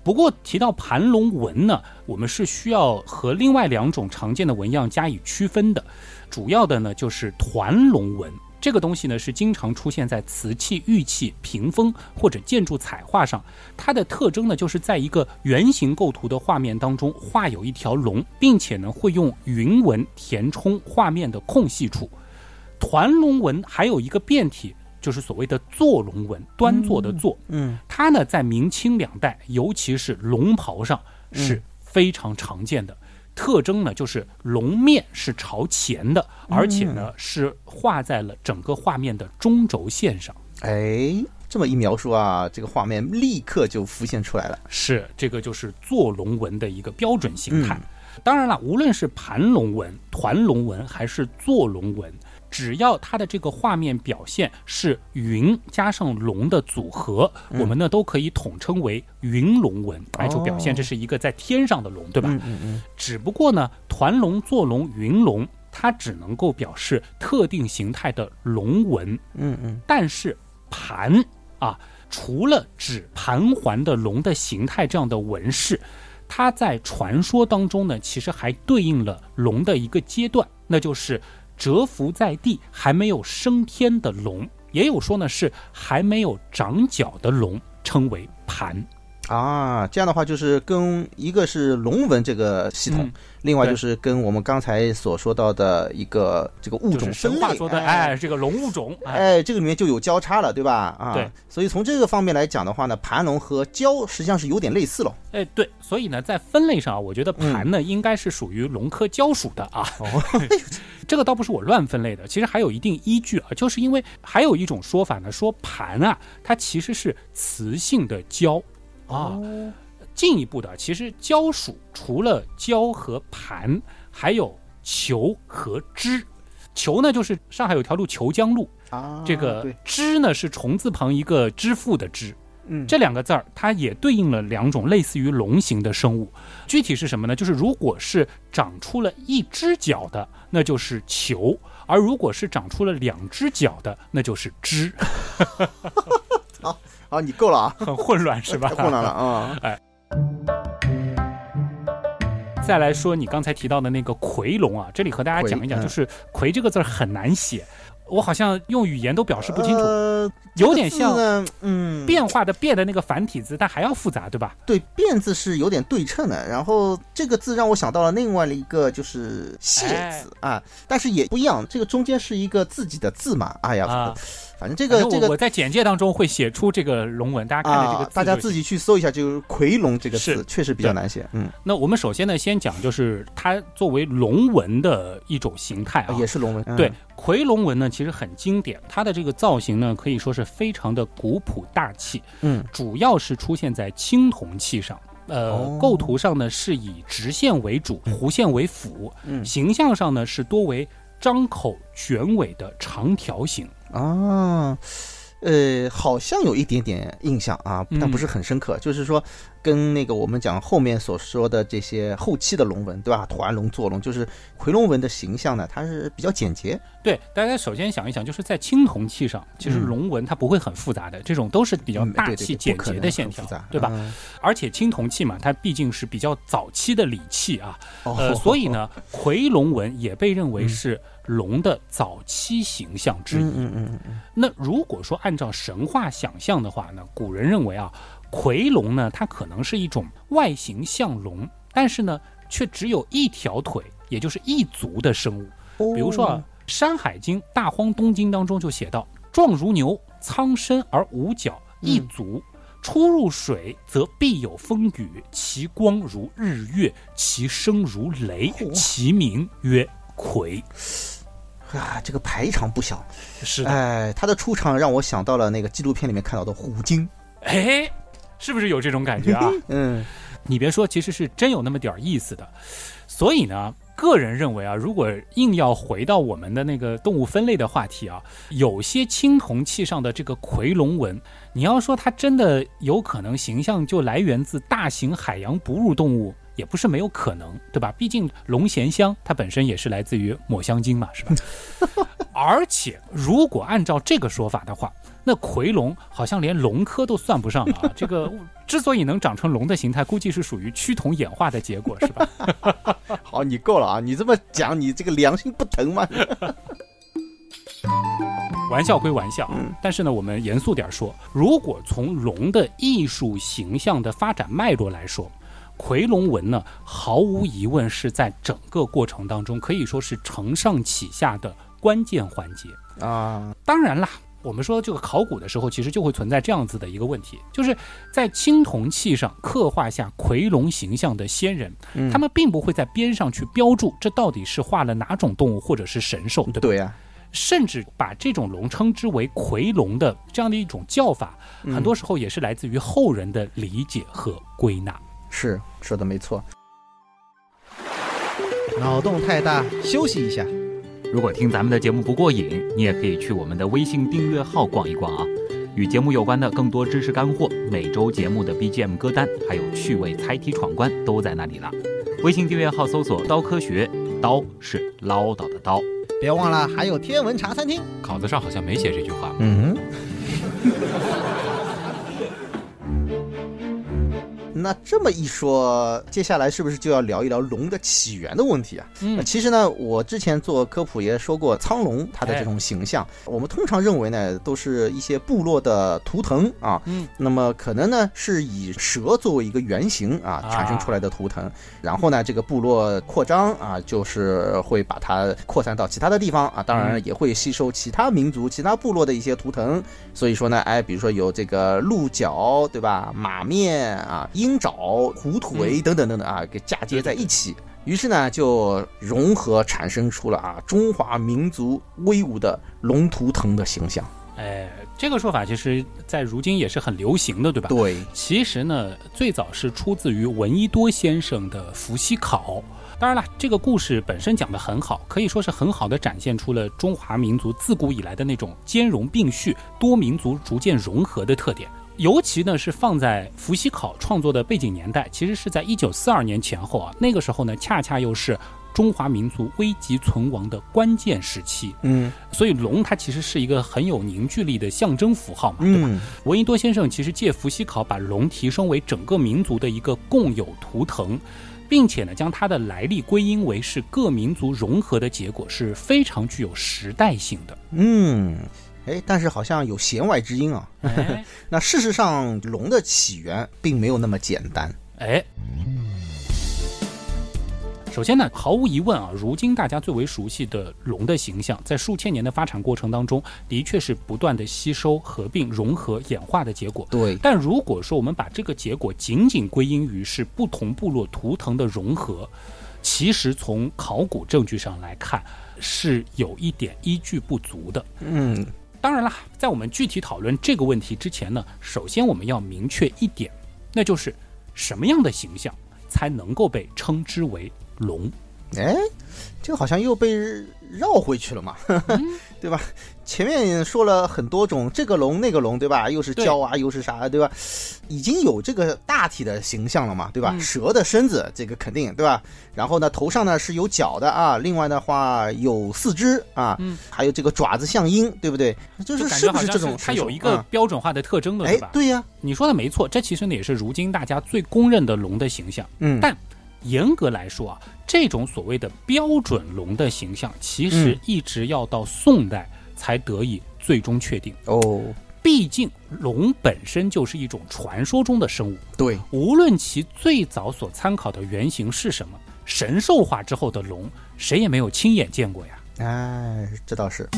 不过提到盘龙纹呢，我们是需要和另外两种常见的纹样加以区分的，主要的呢就是团龙纹。这个东西呢是经常出现在瓷器、玉器、屏风或者建筑彩画上。它的特征呢就是在一个圆形构图的画面当中画有一条龙，并且呢会用云纹填充画面的空隙处。团龙纹还有一个变体，就是所谓的坐龙纹，端坐的坐。嗯它呢在明清两代，尤其是龙袍上是非常常见的。特征呢就是龙面是朝前的，而且呢是画在了整个画面的中轴线上。哎，这么一描述啊，这个画面立刻就浮现出来了。是这个就是坐龙纹的一个标准形态。当然了，无论是盘龙纹、团龙纹还是坐龙纹，只要它的这个画面表现是云加上龙的组合，我们呢都可以统称为云龙纹，哎，就表现这是一个在天上的龙，对吧？嗯嗯嗯，只不过呢，团龙、坐龙、云龙，它只能够表示特定形态的龙纹，嗯嗯，但是盘啊，除了指盘环的龙的形态这样的纹饰，它在传说当中呢，其实还对应了龙的一个阶段，那就是蛰伏在地还没有升天的龙，也有说呢是还没有长角的龙，称为盘。啊，这样的话就是跟一个是龙纹这个系统，嗯另外就是跟我们刚才所说到的一个这个物种分类，说的，哎哎，这个龙物种，哎，哎，这个里面就有交叉了，对吧？啊，对。所以从这个方面来讲的话呢，盘龙和蛟实际上是有点类似了。哎，对，所以呢，在分类上啊，我觉得盘呢、应该是属于龙科蛟属的啊。哦，这个倒不是我乱分类的，其实还有一定依据啊，就是因为还有一种说法呢，说盘啊，它其实是雌性的蛟啊。进一步的，其实蛟属除了蛟和盘，还有球和枝。球呢，就是上海有条路虬江路，啊，这个对，支呢是虫字旁一个支付的支。嗯，这两个字儿，它也对应了两种类似于龙形的生物。具体是什么呢？就是如果是长出了一只脚的，那就是球；而如果是长出了两只脚的，那就是枝。好，你够了啊，很混乱是吧太？混乱了啊。哎再来说你刚才提到的那个夔龙啊，这里和大家讲一讲，就是“夔”这个字很难写，我好像用语言都表示不清楚，呃，有点像这个，嗯，变化的“变”的那个繁体字，但还要复杂，对吧？对，变字是有点对称的。然后这个字让我想到了另外的一个就是谢哎字啊，但是也不一样，这个中间是一个自己的字嘛。哎呀，啊，反正这个这个我我在简介当中会写出这个龙纹，大家看着这个，啊大家自己去搜一下，就是夔龙这个是字确实比较难写。嗯，那我们首先呢，先讲就是它作为龙纹的一种形态啊，也是龙纹。嗯。对，夔龙纹呢其实很经典，它的这个造型呢可以说是非常的古朴大气，嗯，主要是出现在青铜器上。呃，哦。构图上呢是以直线为主，弧线为辅，嗯。形象上呢是多为张口卷尾的长条形。啊，呃，好像有一点点印象啊，但嗯不是很深刻。就是说，跟那个我们讲后面所说的这些后期的龙纹，对吧？团龙、坐龙，就是夔龙纹的形象呢，它是比较简洁。对，大家首先想一想，就是在青铜器上，其实嗯龙纹它不会很复杂的，这种都是比较嗯大气简洁的线条对吧？嗯而且青铜器嘛，它毕竟是比较早期的礼器啊，呃，哦所以呢，夔龙纹也被认为是龙的早期形象之一。嗯嗯嗯嗯那如果说按照神话想象的话呢，古人认为啊，夔龙呢，它可能是一种外形像龙，但是呢，却只有一条腿，也就是一足的生物。嗯，比如说啊，《山海经·大荒东经》当中就写到：“壮如牛，苍身而无角，一足。出入水则必有风雨，其光如日月，其声如雷，其名曰夔。哦啊，这个排场不小。是的，哎，他的出场让我想到了那个纪录片里面看到的虎鲸。哎，是不是有这种感觉啊？嗯，你别说，其实是真有那么点儿意思的。所以呢，个人认为啊，如果硬要回到我们的那个动物分类的话题啊，有些青铜器上的这个夔龙纹，你要说它真的有可能形象就来源自大型海洋哺乳动物。也不是没有可能，对吧？毕竟龙涎香它本身也是来自于抹香鲸嘛，是吧？而且如果按照这个说法的话，那夔龙好像连龙科都算不上了啊！这个之所以能长成龙的形态，估计是属于趋同演化的结果，是吧？好，你够了啊！你这么讲，你这个良心不疼吗？玩笑归玩笑，嗯但是呢，我们严肃点说，如果从龙的艺术形象的发展脉络来说，夔龙纹呢，毫无疑问是在整个过程当中可以说是承上启下的关键环节。啊，当然啦，我们说这个考古的时候，其实就会存在这样子的一个问题，就是在青铜器上刻画下夔龙形象的先人，嗯他们并不会在边上去标注这到底是画了哪种动物或者是神兽，对吧？对呀、甚至把这种龙称之为夔龙的这样的一种叫法，嗯很多时候也是来自于后人的理解和归纳。是说的没错。脑洞太大，休息一下。如果听咱们的节目不过瘾，你也可以去我们的微信订阅号逛一逛啊。与节目有关的更多知识干货、每周节目的 BGM 歌单，还有趣味猜题闯关都在那里了。微信订阅号搜索“刀科学”，刀是唠叨的刀。别忘了还有天文茶餐厅。稿子上好像没写这句话。嗯。那这么一说，接下来是不是就要聊一聊龙的起源的问题啊？嗯。其实呢，我之前做科普也说过，苍龙它的这种形象，我们通常认为呢，都是一些部落的图腾啊。嗯，那么可能呢，是以蛇作为一个原型啊啊。产生出来的图腾，然后呢，这个部落扩张啊，就是会把它扩散到其他的地方啊，当然嗯。也会吸收其他民族、其他部落的一些图腾。所以说呢，哎，比如说有这个鹿角，对吧？马面啊，鹰爪、虎腿等等等等啊，给嫁接在一起。于是呢，就融合产生出了啊中华民族威武的龙图腾的形象。哎，这个说法其实在如今也是很流行的，对吧？对，其实呢，最早是出自于闻一多先生的《伏羲考》。当然了，这个故事本身讲得很好，可以说是很好的展现出了中华民族自古以来的那种兼容并蓄、多民族逐渐融合的特点。尤其呢是放在伏羲考创作的背景年代，其实是在一九四二年前后啊，那个时候呢，恰恰又是中华民族危急存亡的关键时期。嗯所以龙它其实是一个很有凝聚力的象征符号嘛，对吧？嗯闻一多先生其实借伏羲考把龙提升为整个民族的一个共有图腾，并且呢将它的来历归因为是各民族融合的结果，是非常具有时代性的。嗯，哎，但是好像有弦外之音啊。哎 那事实上，龙的起源并没有那么简单。哎，首先呢，毫无疑问啊，如今大家最为熟悉的龙的形象，在数千年的发展过程当中，的确是不断的吸收、合并、融合、演化的结果。对，但如果说我们把这个结果仅仅归因于是不同部落图腾的融合，其实从考古证据上来看是有一点依据不足的。嗯当然啦，在我们具体讨论这个问题之前呢，首先我们要明确一点，那就是什么样的形象才能够被称之为龙？哎，这个好像又被绕回去了嘛，对吧？前面说了很多种，这个龙那个龙，对吧？又是蛟啊，又是啥，对吧？已经有这个大体的形象了嘛，对吧？嗯蛇的身子，这个肯定，对吧？然后呢，头上呢是有角的啊，另外的话有四肢啊，嗯还有这个爪子像鹰，对不对？就是是不是这种它有一个标准化的特征的，嗯对吧？，哎对呀，你说的没错，这其实呢也是如今大家最公认的龙的形象。嗯，但严格来说啊，这种所谓的标准龙的形象，其实嗯。一直要到宋代才得以最终确定。哦，毕竟龙本身就是一种传说中的生物，对，无论其最早所参考的原型是什么，神兽化之后的龙，谁也没有亲眼见过呀。哎，这倒是，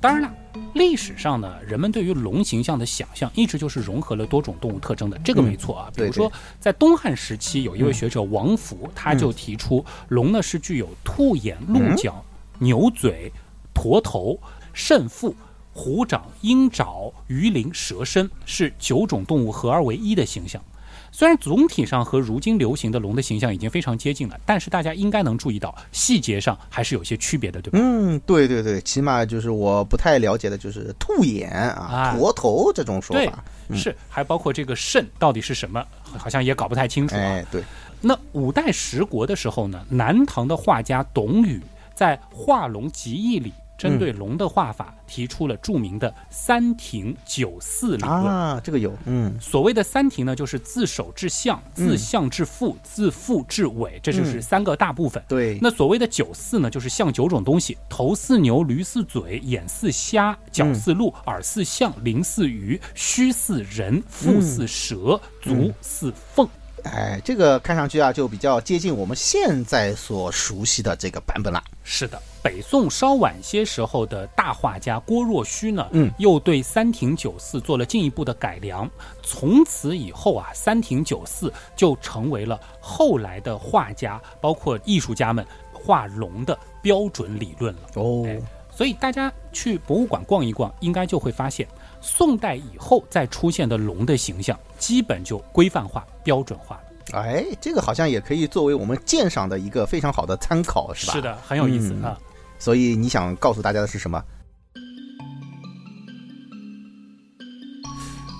当然了，历史上呢，人们对于龙形象的想象一直就是融合了多种动物特征的，这个没错啊。比如说，在东汉时期，有一位学者王弗，他就提出龙呢是具有兔眼、鹿角、牛嘴、驼头、肾腹。虎掌、鹰爪、鱼鳞、蛇身是九种动物合二为一的形象。虽然总体上和如今流行的龙的形象已经非常接近了，但是大家应该能注意到细节上还是有些区别的，对吧？嗯，对对对，起码就是我不太了解的，就是兔眼啊、啊驼头这种说法。，嗯是，还包括这个肾到底是什么，好像也搞不太清楚啊。哎，对，那五代十国的时候呢，南唐的画家董宇在《画龙集义》里针对龙的画法提出了著名的三庭九四理论。啊，这个有，嗯。所谓的三庭呢，就是自首至相、自相至腹、自腹至尾，这就是三个大部分。对，那所谓的九四呢，就是像九种东西：头似牛，驴似嘴，眼似虾，脚似鹿，耳似象，鳞似鱼，须似人，腹似蛇，足似凤。哎，这个看上去啊，就比较接近我们现在所熟悉的这个版本了。是的，北宋稍晚些时候的大画家郭若虚呢，嗯，又对三庭九似做了进一步的改良。从此以后啊，三庭九似就成为了后来的画家，包括艺术家们画龙的标准理论了。哦哎所以大家去博物馆逛一逛，应该就会发现，宋代以后再出现的龙的形象，基本就规范化、标准化了。哎，这个好像也可以作为我们鉴赏的一个非常好的参考，是吧？是。的，很有意思嗯啊。所以你想告诉大家的是什么？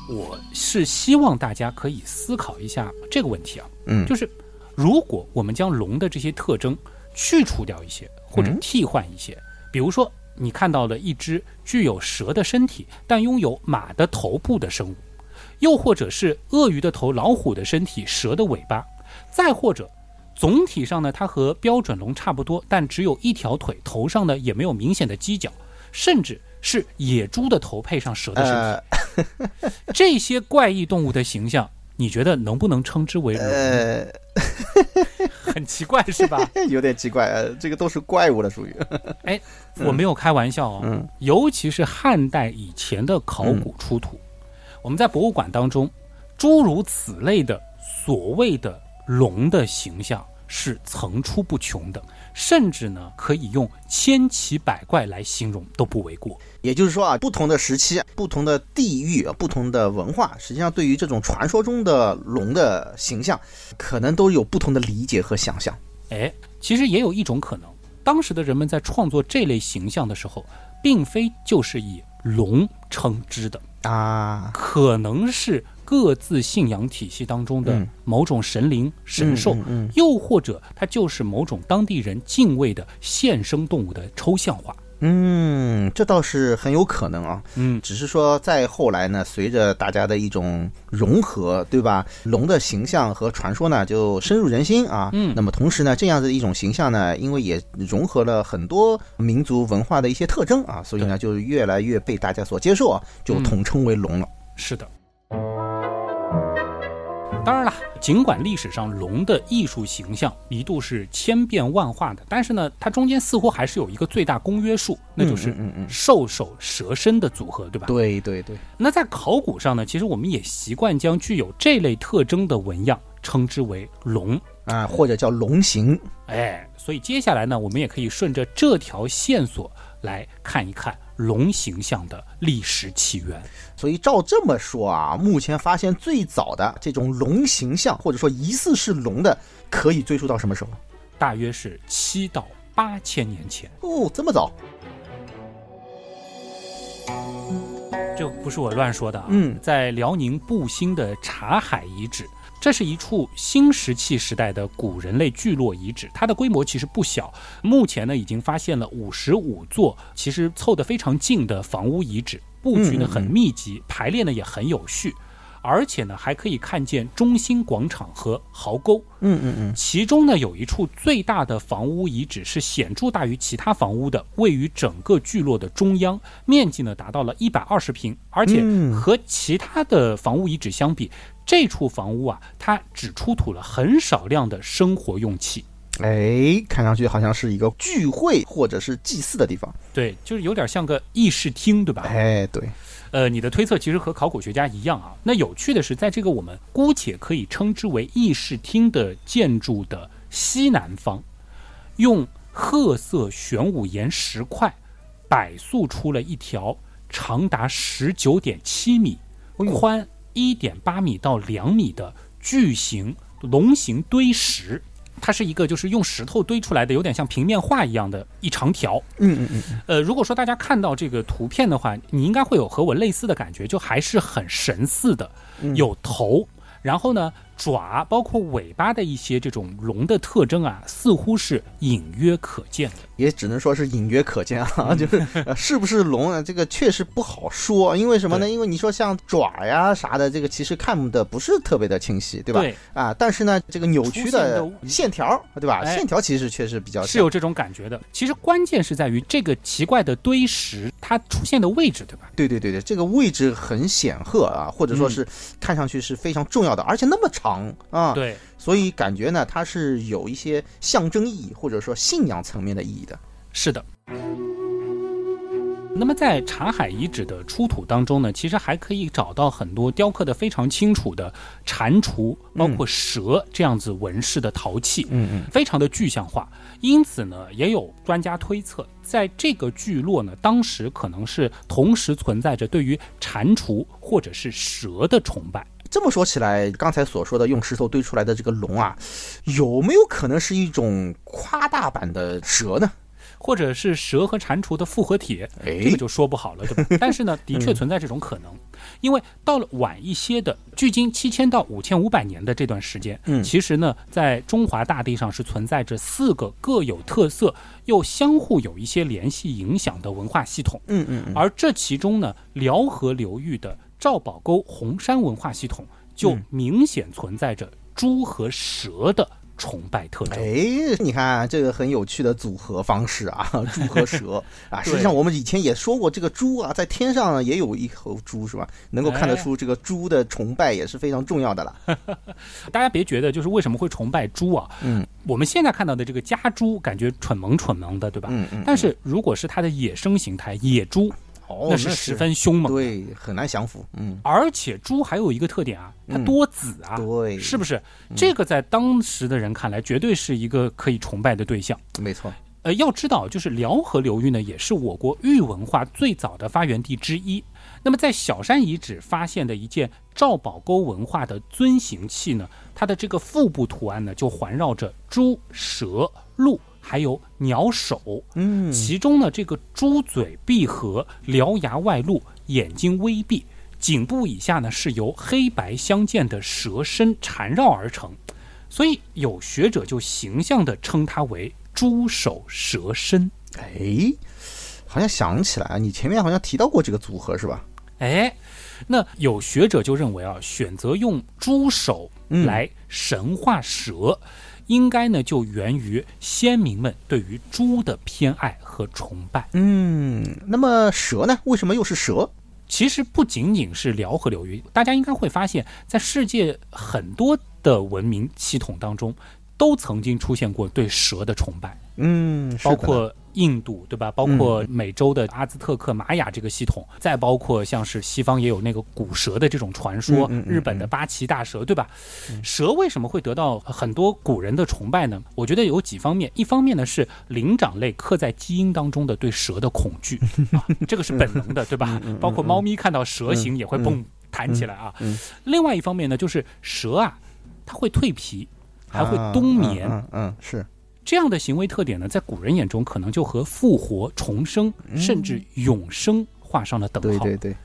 我是希望大家可以思考一下这个问题啊，嗯就是如果我们将龙的这些特征去除掉一些，或者嗯替换一些，比如说你看到了一只具有蛇的身体，但拥有马的头部的生物，又或者是鳄鱼的头、老虎的身体、蛇的尾巴，再或者。总体上呢，它和标准龙差不多，但只有一条腿，头上呢也没有明显的犄角，甚至是野猪的头配上蛇的身体。呃 这些怪异动物的形象，你觉得能不能称之为龙？呃，很奇怪是吧？有点奇怪，呃，这个都是怪物了，属于。哎我没有开玩笑哦，嗯尤其是汉代以前的考古出土，我们在博物馆当中，诸如此类的所谓的龙的形象是层出不穷的，甚至呢可以用千奇百怪来形容都不为过。也就是说啊，不同的时期、不同的地域、不同的文化，实际上对于这种传说中的龙的形象，可能都有不同的理解和想象。哎，其实也有一种可能，当时的人们在创作这类形象的时候，并非就是以龙称之的，啊，可能是各自信仰体系当中的嗯某种神灵、神兽，嗯嗯又或者它就是某种当地人敬畏的现生动物的抽象化。嗯，这倒是很有可能啊。嗯，只是说再后来呢，随着大家的一种融合，对吧？龙的形象和传说呢就深入人心啊。嗯那么同时呢，这样的一种形象呢，因为也融合了很多民族文化的一些特征啊，所以呢，就越来越被大家所接受啊，就嗯统称为龙了。是的。当然了，尽管历史上龙的艺术形象一度是千变万化的，但是呢，它中间似乎还是有一个最大公约数，那就是嗯嗯嗯兽首蛇身的组合，对吧？对对对，那在考古上呢，其实我们也习惯将具有这类特征的纹样称之为龙。啊，或者叫龙形。哎，所以接下来呢，我们也可以顺着这条线索来看一看龙形象的历史起源。所以照这么说啊，目前发现最早的这种龙形象，或者说疑似是龙的，可以追溯到什么时候？大约是七到八千年前。哦，这么早？这不是我乱说的啊。嗯在辽宁布兴的察海遗址，这是一处新石器时代的古人类聚落遗址，它的规模其实不小。目前呢，已经发现了五十五座，其实凑得非常近的房屋遗址，布局呢很密集，排列呢也很有序。而且呢，还可以看见中心广场和壕沟。嗯嗯嗯，其中呢，有一处最大的房屋遗址是显著大于其他房屋的，位于整个聚落的中央，面积呢达到了一百二十平，而且嗯和其他的房屋遗址相比，这处房屋啊，它只出土了很少量的生活用器。哎，看上去好像是一个聚会或者是祭祀的地方。对，就是有点像个议事厅，对吧？哎，对，呃，你的推测其实和考古学家一样啊。那有趣的是，在这个我们姑且可以称之为议事厅的建筑的西南方，用褐色玄武岩石块摆塑出了一条长达十九点七米、宽一点八米到两米的巨型龙形堆石。它是一个就是用石头堆出来的，有点像平面画一样的一长条。嗯嗯嗯，呃，如果说大家看到这个图片的话，你应该会有和我类似的感觉，就还是很神似的，有头，然后呢爪，包括尾巴的一些这种龙的特征啊，似乎是隐约可见的。也只能说是隐约可见啊，就是、呃、是不是龙啊，这个确实不好说，因为什么呢？因为你说像爪呀啥的，这个其实看的不是特别的清晰，对吧？对啊，但是呢，这个扭曲的的线条，对吧？哎线条其实确实比较是有这种感觉的。其实关键是在于这个奇怪的堆石它出现的位置，对吧？对对对对，这个位置很显赫啊，或者说是看上去是非常重要的，而且那么长啊，对，所以感觉呢，它是有一些象征意义或者说信仰层面的意义的。是的。那么在茶海遗址的出土当中呢，其实还可以找到很多雕刻的非常清楚的蟾蜍，包括蛇这样子纹饰的陶器，嗯嗯，非常的具象化。因此呢，也有专家推测，在这个聚落呢，当时可能是同时存在着对于蟾蜍或者是蛇的崇拜。这么说起来，刚才所说的用石头堆出来的这个龙啊，有没有可能是一种夸大版的蛇呢？或者是蛇和蟾蜍的复合体，哎这个就说不好了，对吧？但是呢，的确存在这种可能，因为到了晚一些的，距今七千到五千五百年的这段时间，嗯其实呢，在中华大地上是存在着四个各有特色又相互有一些联系影响的文化系统，嗯嗯嗯，而这其中呢，辽河流域的赵宝沟红山文化系统就嗯明显存在着猪和蛇的崇拜特征。哎，你看这个很有趣的组合方式啊，猪和蛇啊。实际上我们以前也说过，这个猪啊，在天上也有一头猪，是吧？能够看得出这个猪的崇拜也是非常重要的了。大家别觉得就是为什么会崇拜猪啊？嗯，我们现在看到的这个家猪，感觉蠢萌蠢萌的，对吧？嗯嗯，但是如果是它的野生形态野猪，哦，那是十分凶猛。对，很难降服。嗯，而且猪还有一个特点啊，它嗯多子啊，对，是不是？这个在当时的人看来，绝对是一个可以崇拜的对象。没错。呃，要知道，就是辽河流域呢，也是我国玉文化最早的发源地之一。那么，在小山遗址发现的一件赵宝沟文化的尊形器呢，它的这个腹部图案呢，就环绕着猪、蛇、鹿，还有鸟首。嗯，其中呢，这个猪嘴闭合，獠牙外露，眼睛微闭，颈部以下呢是由黑白相间的蛇身缠绕而成，所以有学者就形象地称它为猪首蛇身。哎，好像想起来啊，你前面好像提到过这个组合是吧？哎，那有学者就认为啊，选择用猪首来神化蛇，应该呢就源于先民们对于猪的偏爱和崇拜。嗯，那么蛇呢？为什么又是蛇？其实不仅仅是辽河流域，大家应该会发现，在世界很多的文明系统当中，都曾经出现过对蛇的崇拜，嗯，包括印度，对吧？包括美洲的阿兹特克、玛雅这个系统，再包括像是西方也有那个古蛇的这种传说，日本的八岐大蛇，对吧？蛇为什么会得到很多古人的崇拜呢？我觉得有几方面，一方面呢是灵长类刻在基因当中的对蛇的恐惧 啊，这个是本能的，对吧？包括猫咪看到蛇形也会蹦弹起来啊。嗯另外一方面呢，就是蛇啊，它会蜕皮，还会啊冬眠，嗯，是这样的行为特点呢，在古人眼中可能就和复活、重生，甚至永生画上了等号。对对对，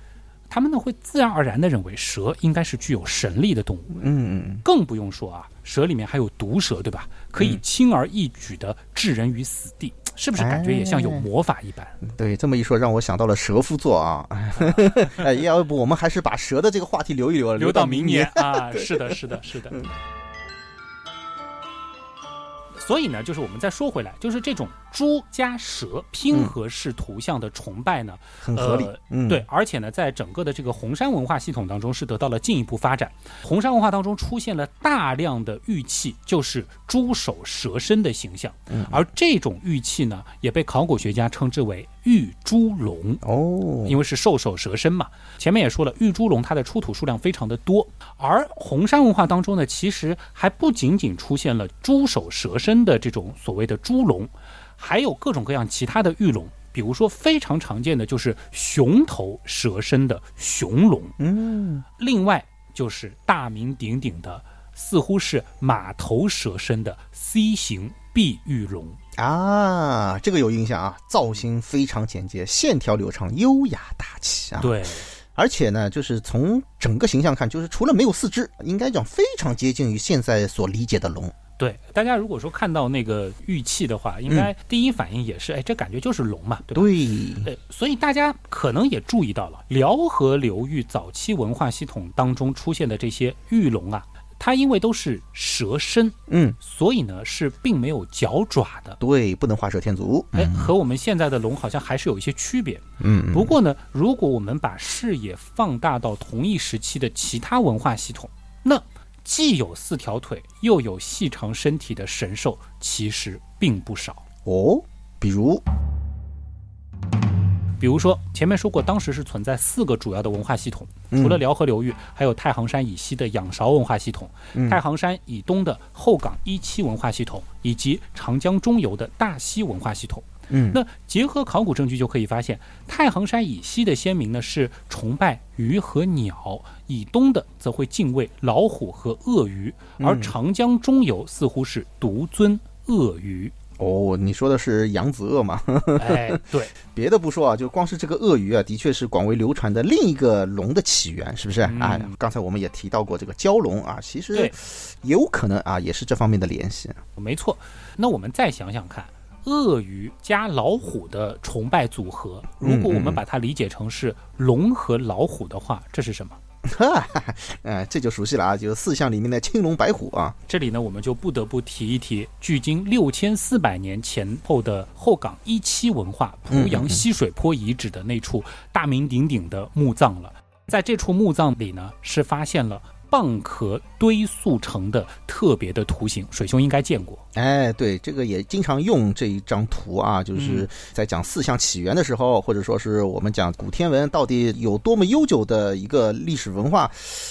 他们呢会自然而然地认为蛇应该是具有神力的动物，嗯嗯更不用说啊，蛇里面还有毒蛇，对吧？可以轻而易举地置人于死地，是不是感觉也像有魔法一般？嗯，对，这么一说让我想到了蛇夫座啊，哎，要不我们还是把蛇的这个话题留一留，留到明到年。啊！是的，是的，是的。所以呢，就是我们再说回来，就是这种猪加蛇拼合式图像的崇拜呢，很合理呃。嗯，对，，而且呢，在整个的这个红山文化系统当中是得到了进一步发展。红山文化当中出现了大量的玉器，就是猪首蛇身的形象，而这种玉器呢，也被考古学家称之为玉猪龙。哦，因为是兽首蛇身嘛。前面也说了，玉猪龙它的出土数量非常的多，而红山文化当中呢，其实还不仅仅出现了猪首蛇身的这种所谓的猪龙，还有各种各样其他的玉龙。比如说，非常常见的就是熊头蛇身的熊龙，嗯，另外就是大名鼎鼎的，似乎是马头蛇身的 C 型碧玉龙。啊，这个有印象啊，造型非常简洁，线条流畅，优雅大气啊。，对，而且呢，就是从整个形象看，就是除了没有四肢，应该讲非常接近于现在所理解的龙。对，大家如果说看到那个玉器的话，应该第一反应也是，哎，这感觉就是龙嘛，对吧？对，呃，所以大家可能也注意到了，辽河流域早期文化系统当中出现的这些玉龙啊，它因为都是蛇身，嗯，所以呢是并没有脚爪的。对，不能画蛇添足。哎，和我们现在的龙好像还是有一些区别。嗯，不过呢，如果我们把视野放大到同一时期的其他文化系统，那既有四条腿又有细长身体的神兽，其实并不少。哦，比如，比如说前面说过，当时是存在四个主要的文化系统，嗯除了辽河流域，还有太行山以西的仰韶文化系统，嗯太行山以东的后港一期文化系统，以及长江中游的大溪文化系统。嗯，那结合考古证据就可以发现，太行山以西的先民呢是崇拜鱼和鸟，以东的则会敬畏老虎和鳄鱼，而嗯长江中游似乎是独尊鳄鱼。哦，你说的是扬子鳄吗？哎，对，别的不说啊，就光是这个鳄鱼啊，的确是广为流传的另一个龙的起源，是不是？嗯啊，刚才我们也提到过这个蛟龙啊，其实也有可能啊，也是这方面的联系。没错。那我们再想想看，鳄鱼加老虎的崇拜组合，如果我们把它理解成是龙和老虎的话，这是什么？哎，这就熟悉了啊，就是四象里面的青龙白虎啊。这里呢，我们就不得不提一提距今六千四百年前后的后港一期文化濮阳溪水坡遗址的那处大名鼎鼎的墓葬了。在这处墓葬里呢，是发现了蚌壳堆塑成的特别的图形，水兄应该见过。哎，对，这个也经常用这一张图啊，就是在讲四象起源的时候，或者说是我们讲古天文到底有多么悠久的一个历史文化，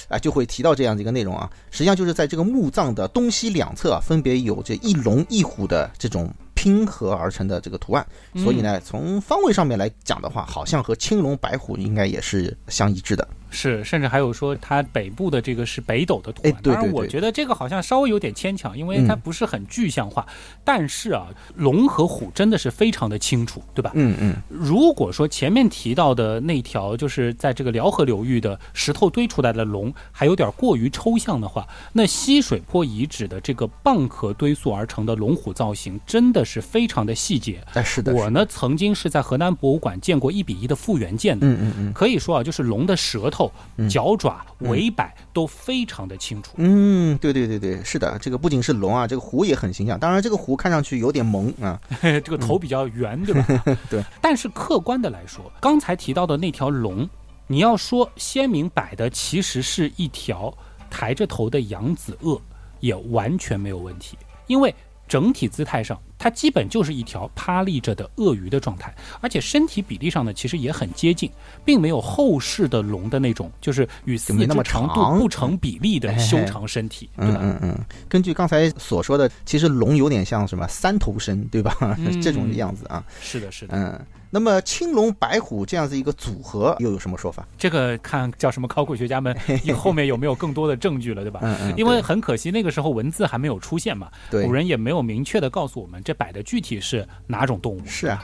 啊，就会提到这样的一个内容啊。实际上就是在这个墓葬的东西两侧啊，分别有这一龙一虎的这种拼合而成的这个图案，所以呢，从方位上面来讲的话，好像和青龙白虎应该也是相一致的。是，甚至还有说它北部的这个是北斗的图案。哎对当然，我觉得这个好像稍微有点牵强，因为它嗯不是很具象化。但是啊，龙和虎真的是非常的清楚，对吧？嗯嗯，如果说前面提到的那条就是在这个辽河流域的石头堆出来的龙还有点过于抽象的话，那溪水坡遗址的这个蚌壳堆塑而成的龙虎造型真的是非常的细节。哎，是的，我呢曾经是在河南博物馆见过一比一的复原件的，嗯嗯嗯可以说啊，就是龙的舌头、嗯脚爪、尾摆都非常的清楚。嗯，对对对对，是的，这个不仅是龙啊，这个虎也很形象。当然，这个虎看上去有点萌啊。这个头比较圆，对吧？对。但是客观的来说，刚才提到的那条龙，你要说鲜明摆的其实是一条抬着头的扬子鳄，也完全没有问题，因为。整体姿态上，它基本就是一条趴立着的鳄鱼的状态，而且身体比例上呢，其实也很接近，并没有后世的龙的那种，就是与四肢那么长度不成比例的哎修长身体，对嗯吧？嗯嗯，根据刚才所说的，其实龙有点像什么三头身，对吧？嗯这种样子啊。是的，是的。嗯，那么青龙白虎这样子一个组合又有什么说法？这个看叫什么考古学家们 你后面有没有更多的证据了，对吧？嗯嗯，因为很可惜那个时候文字还没有出现嘛，对古人也没有明确的告诉我们这摆的具体是哪种动物。是啊，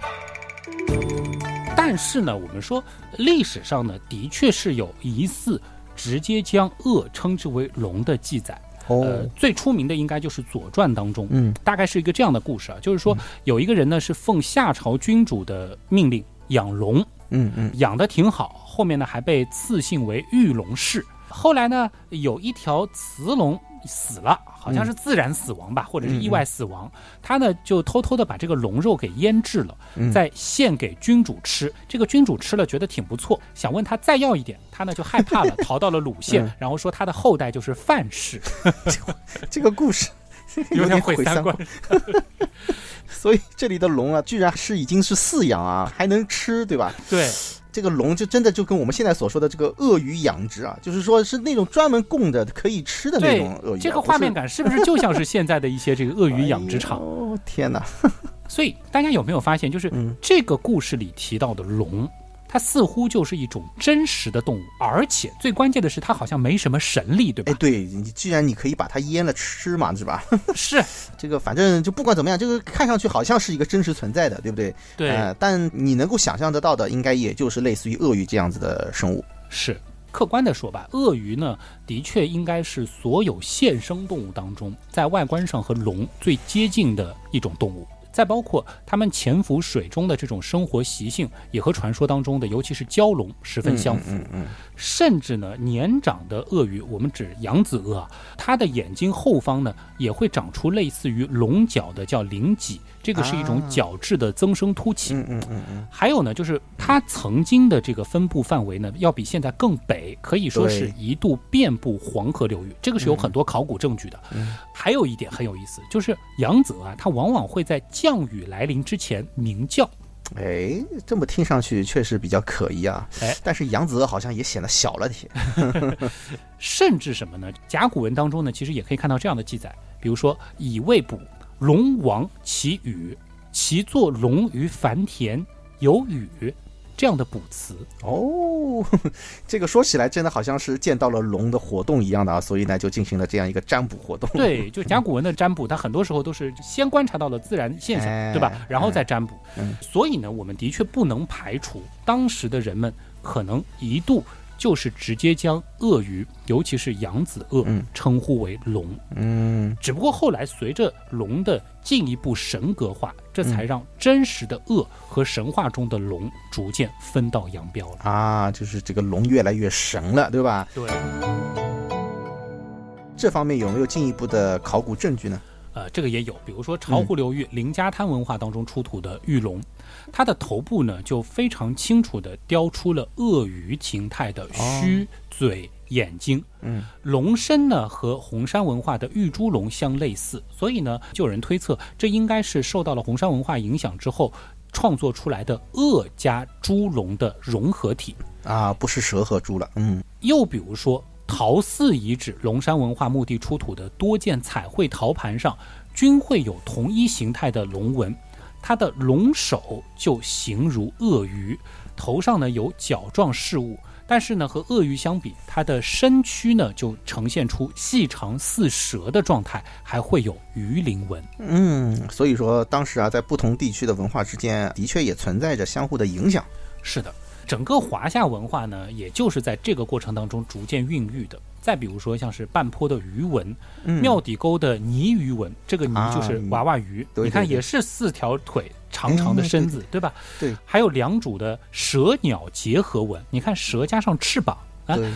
但是呢，我们说历史上呢，的确是有疑似直接将鳄称之为龙的记载。呃哦，，最出名的应该就是《左传》当中，嗯。大概是一个这样的故事啊，就是说有一个人呢是奉夏朝君主的命令养龙，嗯嗯。养的挺好，后面呢还被赐姓为玉龙氏。后来呢，有一条雌龙死了，好像是自然死亡吧，或者是意外死亡。他呢就偷偷的把这个龙肉给腌制了，嗯再献给君主吃。这个君主吃了觉得挺不错，想问他再要一点，他呢就害怕了，逃到了鲁县，嗯然后说他的后代就是范氏，这个故事 有点点毁三观。所以这里的龙啊，居然是已经是饲养啊，还能吃，对吧？对，这个龙就真的就跟我们现在所说的这个鳄鱼养殖啊，就是说是那种专门供的可以吃的那种鳄鱼啊、这个画面感是不是就像是现在的一些这个鳄鱼养殖场？哦，天哪！所以大家有没有发现，就是嗯这个故事里提到的龙，它似乎就是一种真实的动物，而且最关键的是，它好像没什么神力，对吧？哎，对你既然你可以把它腌了吃嘛，是吧？是，这个反正就不管怎么样，这个看上去好像是一个真实存在的，对不对？对，呃但你能够想象得到的，应该也就是类似于鳄鱼这样子的生物。是。客观的说吧，鳄鱼呢，的确应该是所有现生动物当中，在外观上和龙最接近的一种动物。再包括它们潜伏水中的这种生活习性，也和传说当中的，尤其是蛟龙十分相符。甚至呢，年长的鳄鱼，我们指扬子鳄，它的眼睛后方呢也会长出类似于龙角的叫鳞脊，这个是一种啊角质的增生突起。嗯嗯嗯嗯还有呢，就是它曾经的这个分布范围呢，要比现在更北，可以说是一度遍布黄河流域，这个是有很多考古证据的。嗯还有一点很有意思，就是扬子啊，它往往会在降雨来临之前鸣叫。哎，这么听上去确实比较可疑啊。哎，但是扬子鳄好像也显得小了些。甚至什么呢？甲骨文当中呢，其实也可以看到这样的记载，比如说“以未卜，龙王其羽，其作龙于凡田，有雨”这样的卜辞。哦，这个说起来真的好像是见到了龙的活动一样的啊，所以呢就进行了这样一个占卜活动。对，就甲骨文的占卜，它很多时候都是先观察到了自然现象，哎对吧？然后再占卜。嗯所以呢，我们的确不能排除当时的人们可能一度就是直接将鳄鱼，尤其是扬子鳄，嗯称呼为龙。嗯只不过后来随着龙的进一步神格化，这嗯才让真实的鳄和神话中的龙逐渐分道扬镳了。啊，就是这个龙越来越神了，对吧？对，这方面有没有进一步的考古证据呢？呃，这个也有，比如说巢湖流域林家滩文化当中出土的玉龙，它的头部呢就非常清楚地雕出了鳄鱼形态的须、嘴、眼睛。嗯，龙身呢和红山文化的玉猪龙相类似，所以呢就有人推测，这应该是受到了红山文化影响之后创作出来的鳄加猪龙的融合体。啊，不是蛇和猪了。嗯又比如说，陶寺遗址龙山文化墓地出土的多件彩绘陶盘上，均会有同一形态的龙纹，它的龙首就形如鳄鱼，头上呢有角状饰物，但是呢和鳄鱼相比，它的身躯呢就呈现出细长似蛇的状态，还会有鱼鳞纹。嗯，所以说当时啊，在不同地区的文化之间，的确也存在着相互的影响。是的，整个华夏文化呢，也就是在这个过程当中逐渐孕育的。再比如说，像是半坡的鱼纹，嗯。庙底沟的泥鱼纹，这个泥啊就是娃娃鱼，你看也是四条腿长长的身子，对吧？对，还有良渚的蛇鸟结合纹，你看蛇加上翅膀啊，对，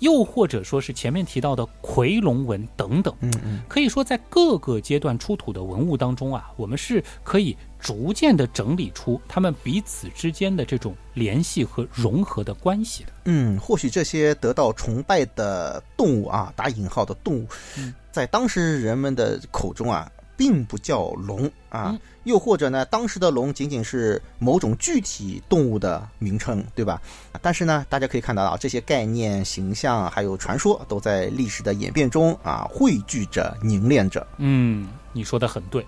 又或者说是前面提到的夔龙纹等等。嗯嗯可以说，在各个阶段出土的文物当中啊，我们是可以逐渐的整理出它们彼此之间的这种联系和融合的关系的。嗯，或许这些得到崇拜的动物啊，打引号的动物，嗯在当时人们的口中啊，并不叫龙啊，嗯又或者呢，当时的龙仅仅是某种具体动物的名称，对吧？但是呢，大家可以看到啊，这些概念、形象还有传说，都在历史的演变中啊，汇聚着、凝练着。嗯，你说的很对。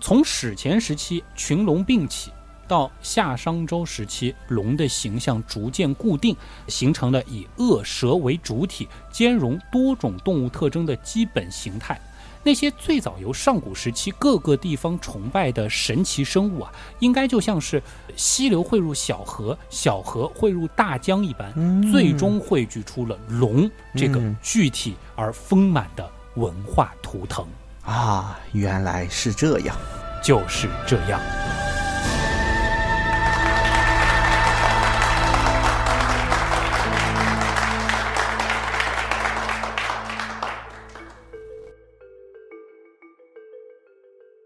从史前时期群龙并起，到夏商周时期，龙的形象逐渐固定，形成了以鳄蛇为主体，兼容多种动物特征的基本形态。那些最早由上古时期各个地方崇拜的神奇生物啊，应该就像是溪流汇入小河，小河汇入大江一般，嗯最终汇聚出了龙这个嗯具体而丰满的文化图腾。啊，原来是这样。就是这样。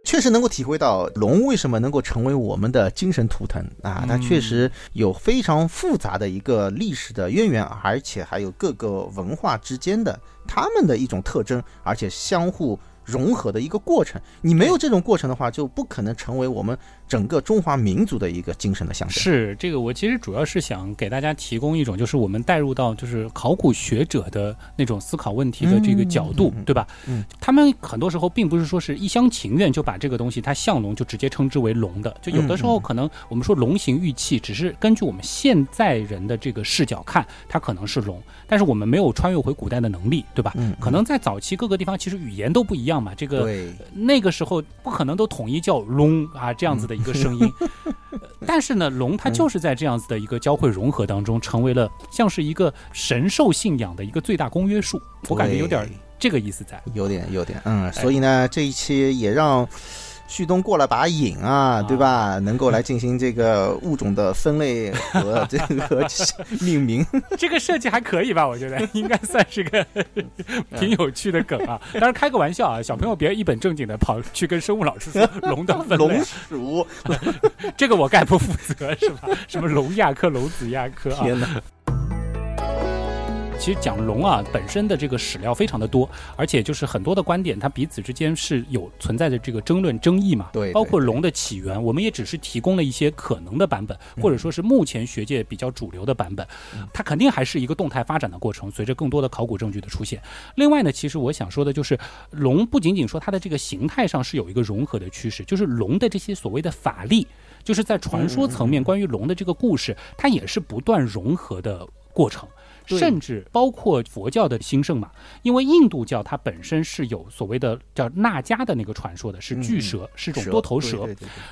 确实能够体会到龙为什么能够成为我们的精神图腾啊！它确实有非常复杂的一个历史的渊源，而且还有各个文化之间的他们的一种特征，而且相互融合的一个过程。你没有这种过程的话，就不可能成为我们整个中华民族的一个精神的象征。是这个，我其实主要是想给大家提供一种，就是我们带入到就是考古学者的那种思考问题的这个角度，对吧？嗯，他们很多时候并不是说是一厢情愿就把这个东西它像龙就直接称之为龙的，就有的时候可能我们说龙形玉器，只是根据我们现在人的这个视角看，它可能是龙，但是我们没有穿越回古代的能力，对吧？嗯嗯可能在早期各个地方其实语言都不一样嘛，这个，那个时候不可能都统一叫龙啊这样子的一个声音，呃但是呢，龙它就是在这样子的一个交汇融合当中，成为了像是一个神兽信仰的一个最大公约数。我感觉有点这个意思在。有点有点，嗯，所以呢，这一期也让旭东过了把瘾啊，对吧？能够来进行这个物种的分类和 这个命名。这个设计还可以吧？我觉得 应该算是个挺有趣的梗啊。当然开个玩笑啊，小朋友别一本正经的跑去跟生物老师说龙的分龙类，鼠，这个我概不负责是吧？什么龙亚科、龙子亚科啊？天哪！其实讲龙啊本身的这个史料非常的多，而且就是很多的观点，它彼此之间是有存在的这个争论争议嘛。对包括龙的起源，我们也只是提供了一些可能的版本，或者说是目前学界比较主流的版本。它肯定还是一个动态发展的过程，随着更多的考古证据的出现。另外呢，其实我想说的就是，龙不仅仅说它的这个形态上是有一个融合的趋势，就是龙的这些所谓的法力，就是在传说层面关于龙的这个故事，它也是不断融合的过程。对。甚至包括佛教的兴盛嘛，因为印度教它本身是有所谓的叫纳迦的那个传说的，是巨蛇，是种多头蛇。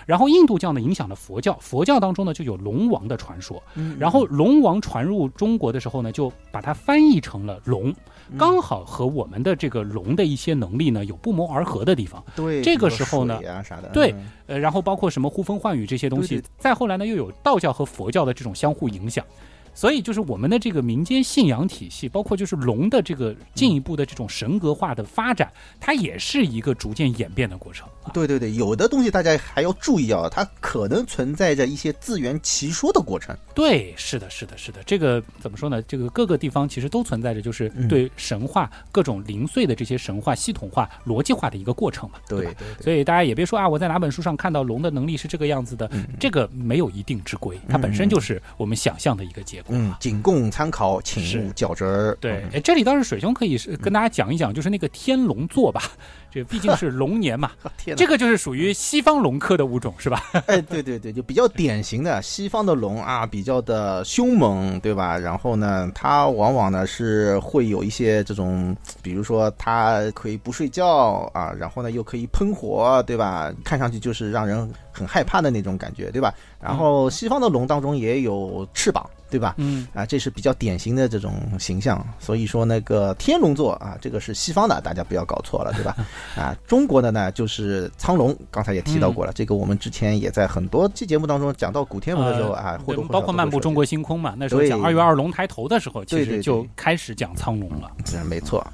然后印度教呢影响了佛教，佛教当中呢就有龙王的传说。嗯然后龙王传入中国的时候呢，就把它翻译成了龙，嗯。刚好和我们的这个龙的一些能力呢有不谋而合的地方。对这个时候呢啊啥的，对嗯。呃，然后包括什么呼风唤雨这些东西，对对。再后来呢又有道教和佛教的这种相互影响。所以就是我们的这个民间信仰体系，包括就是龙的这个进一步的这种神格化的发展，它也是一个逐渐演变的过程啊。对对对，有的东西大家还要注意啊，它可能存在着一些自圆其说的过程。对，是的，是的，是的，这个怎么说呢？这个各个地方其实都存在着，就是嗯对神话各种零碎的这些神话系统化、逻辑化的一个过程嘛，吧？对对对，所以大家也别说啊，我在哪本书上看到龙的能力是这个样子的，嗯这个没有一定之规，它本身就是我们想象的一个结果。嗯，仅供参考，请是勿较真儿。对，嗯哎，这里倒是水兄可以是跟大家讲一讲，就是那个天龙座吧，这毕竟是龙年嘛，这个就是属于西方龙科的物种是吧？哎，对对对，就比较典型的西方的龙啊，比较的凶猛，对吧？然后呢，它往往呢是会有一些这种，比如说它可以不睡觉啊，然后呢又可以喷火，对吧？看上去就是让人很害怕的那种感觉，对吧？然后西方的龙当中也有翅膀，对吧？嗯，啊，这是比较典型的这种形象，所以说那个天龙座啊，这个是西方的，大家不要搞错了，对吧？啊，中国的呢就是苍龙，刚才也提到过了，这个我们之前也在很多期节目当中讲到古天文的时候啊，或多或少对包括漫步中国星空嘛，那时候讲二月二龙抬头的时候，其对对对实就开始讲苍龙了。这没错，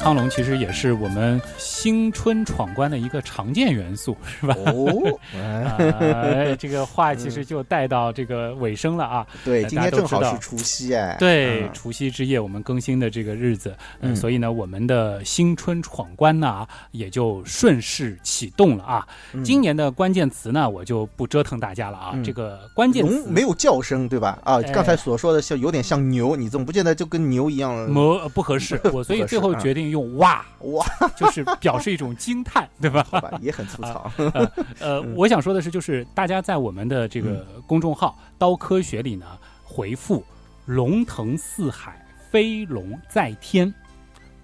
苍龙其实也是我们新春闯关的一个常见元素，是吧？哦，哎啊，这个话其实就带到这个尾声了啊。对，今天正好是除夕哎，对，嗯除夕之夜我们更新的这个日子，嗯，嗯所以呢，我们的新春闯关呢也就顺势启动了啊。嗯今年的关键词呢，我就不折腾大家了啊，嗯这个关键词龙没有叫声，对吧？啊，哎刚才所说的像有点像牛，你怎么不见得就跟牛一样模呃 不合适，我所以最后啊决定用哇，哇，就是表示一种惊叹，对吧？好吧，也很粗糙。呃，嗯我想说的是，就是大家在我们的这个公众号“刀科学”里呢，回复“龙腾四海，飞龙在天”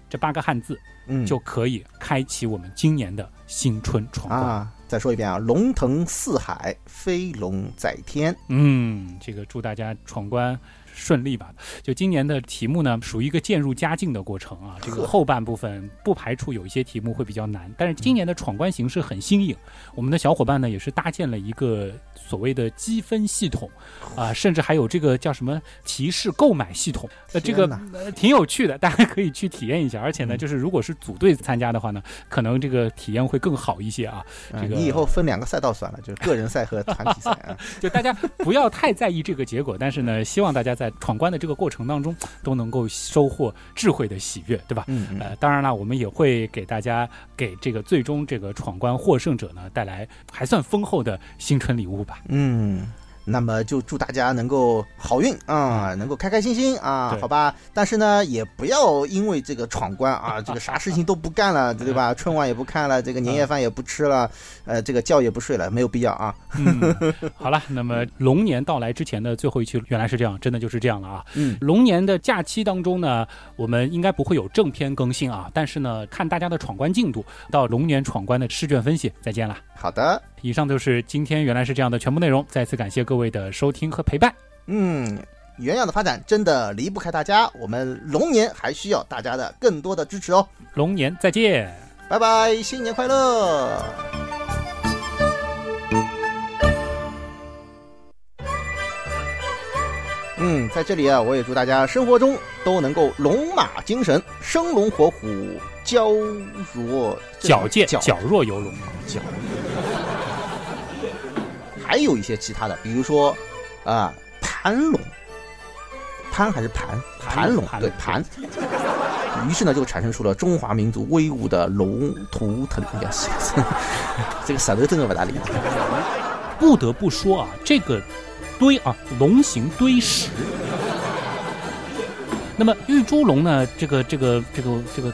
这八个汉字，嗯，就可以开启我们今年的新春闯关。啊，再说一遍啊，龙腾四海，飞龙在天。嗯，这个祝大家闯关顺利吧。就今年的题目呢，属于一个渐入佳境的过程啊。这个后半部分不排除有一些题目会比较难，但是今年的闯关形式很新颖。我们的小伙伴呢，也是搭建了一个所谓的积分系统啊、甚至还有这个叫什么提示购买系统。呃，这个呃挺有趣的，大家可以去体验一下。而且呢，嗯就是如果是组队参加的话呢，可能这个体验会更好一些啊。啊这个你以后分两个赛道算了，就是个人赛和团体赛啊。就大家不要太在意这个结果，但是呢，希望大家在闯关的这个过程当中都能够收获智慧的喜悦，对吧？嗯嗯，呃，当然了，我们也会给大家给这个最终这个闯关获胜者呢带来还算丰厚的新春礼物吧。嗯，那么就祝大家能够好运啊，能够开开心心啊，好吧？但是呢，也不要因为这个闯关啊，这个啥事情都不干了，对吧？春晚也不看了，这个年夜饭也不吃了，呃，这个觉也不睡了，没有必要啊。嗯，好了，那么龙年到来之前的最后一期原来是这样，真的就是这样了啊。嗯，龙年的假期当中呢，我们应该不会有正片更新啊，但是呢，看大家的闯关进度，到龙年闯关的试卷分析，再见啦。好的，以以上就是今天原来是这样的全部内容。再次感谢各位的收听和陪伴。嗯，原样的发展真的离不开大家，我们龙年还需要大家的更多的支持哦。龙年再见。拜拜，新年快乐！嗯，在这里啊，我也祝大家生活中都能够龙马精神，生龙活虎，娇弱矫健，矫矫若游龙。矫。还有一些其他的，比如说啊，盘龙，潘还是盘？盘龙，对盘。于是呢，就产生出了中华民族威武的龙图腾。这个舌头真的不大灵。不得不说啊，这个堆啊，龙形堆石。那么玉猪龙呢？这个这个这个这个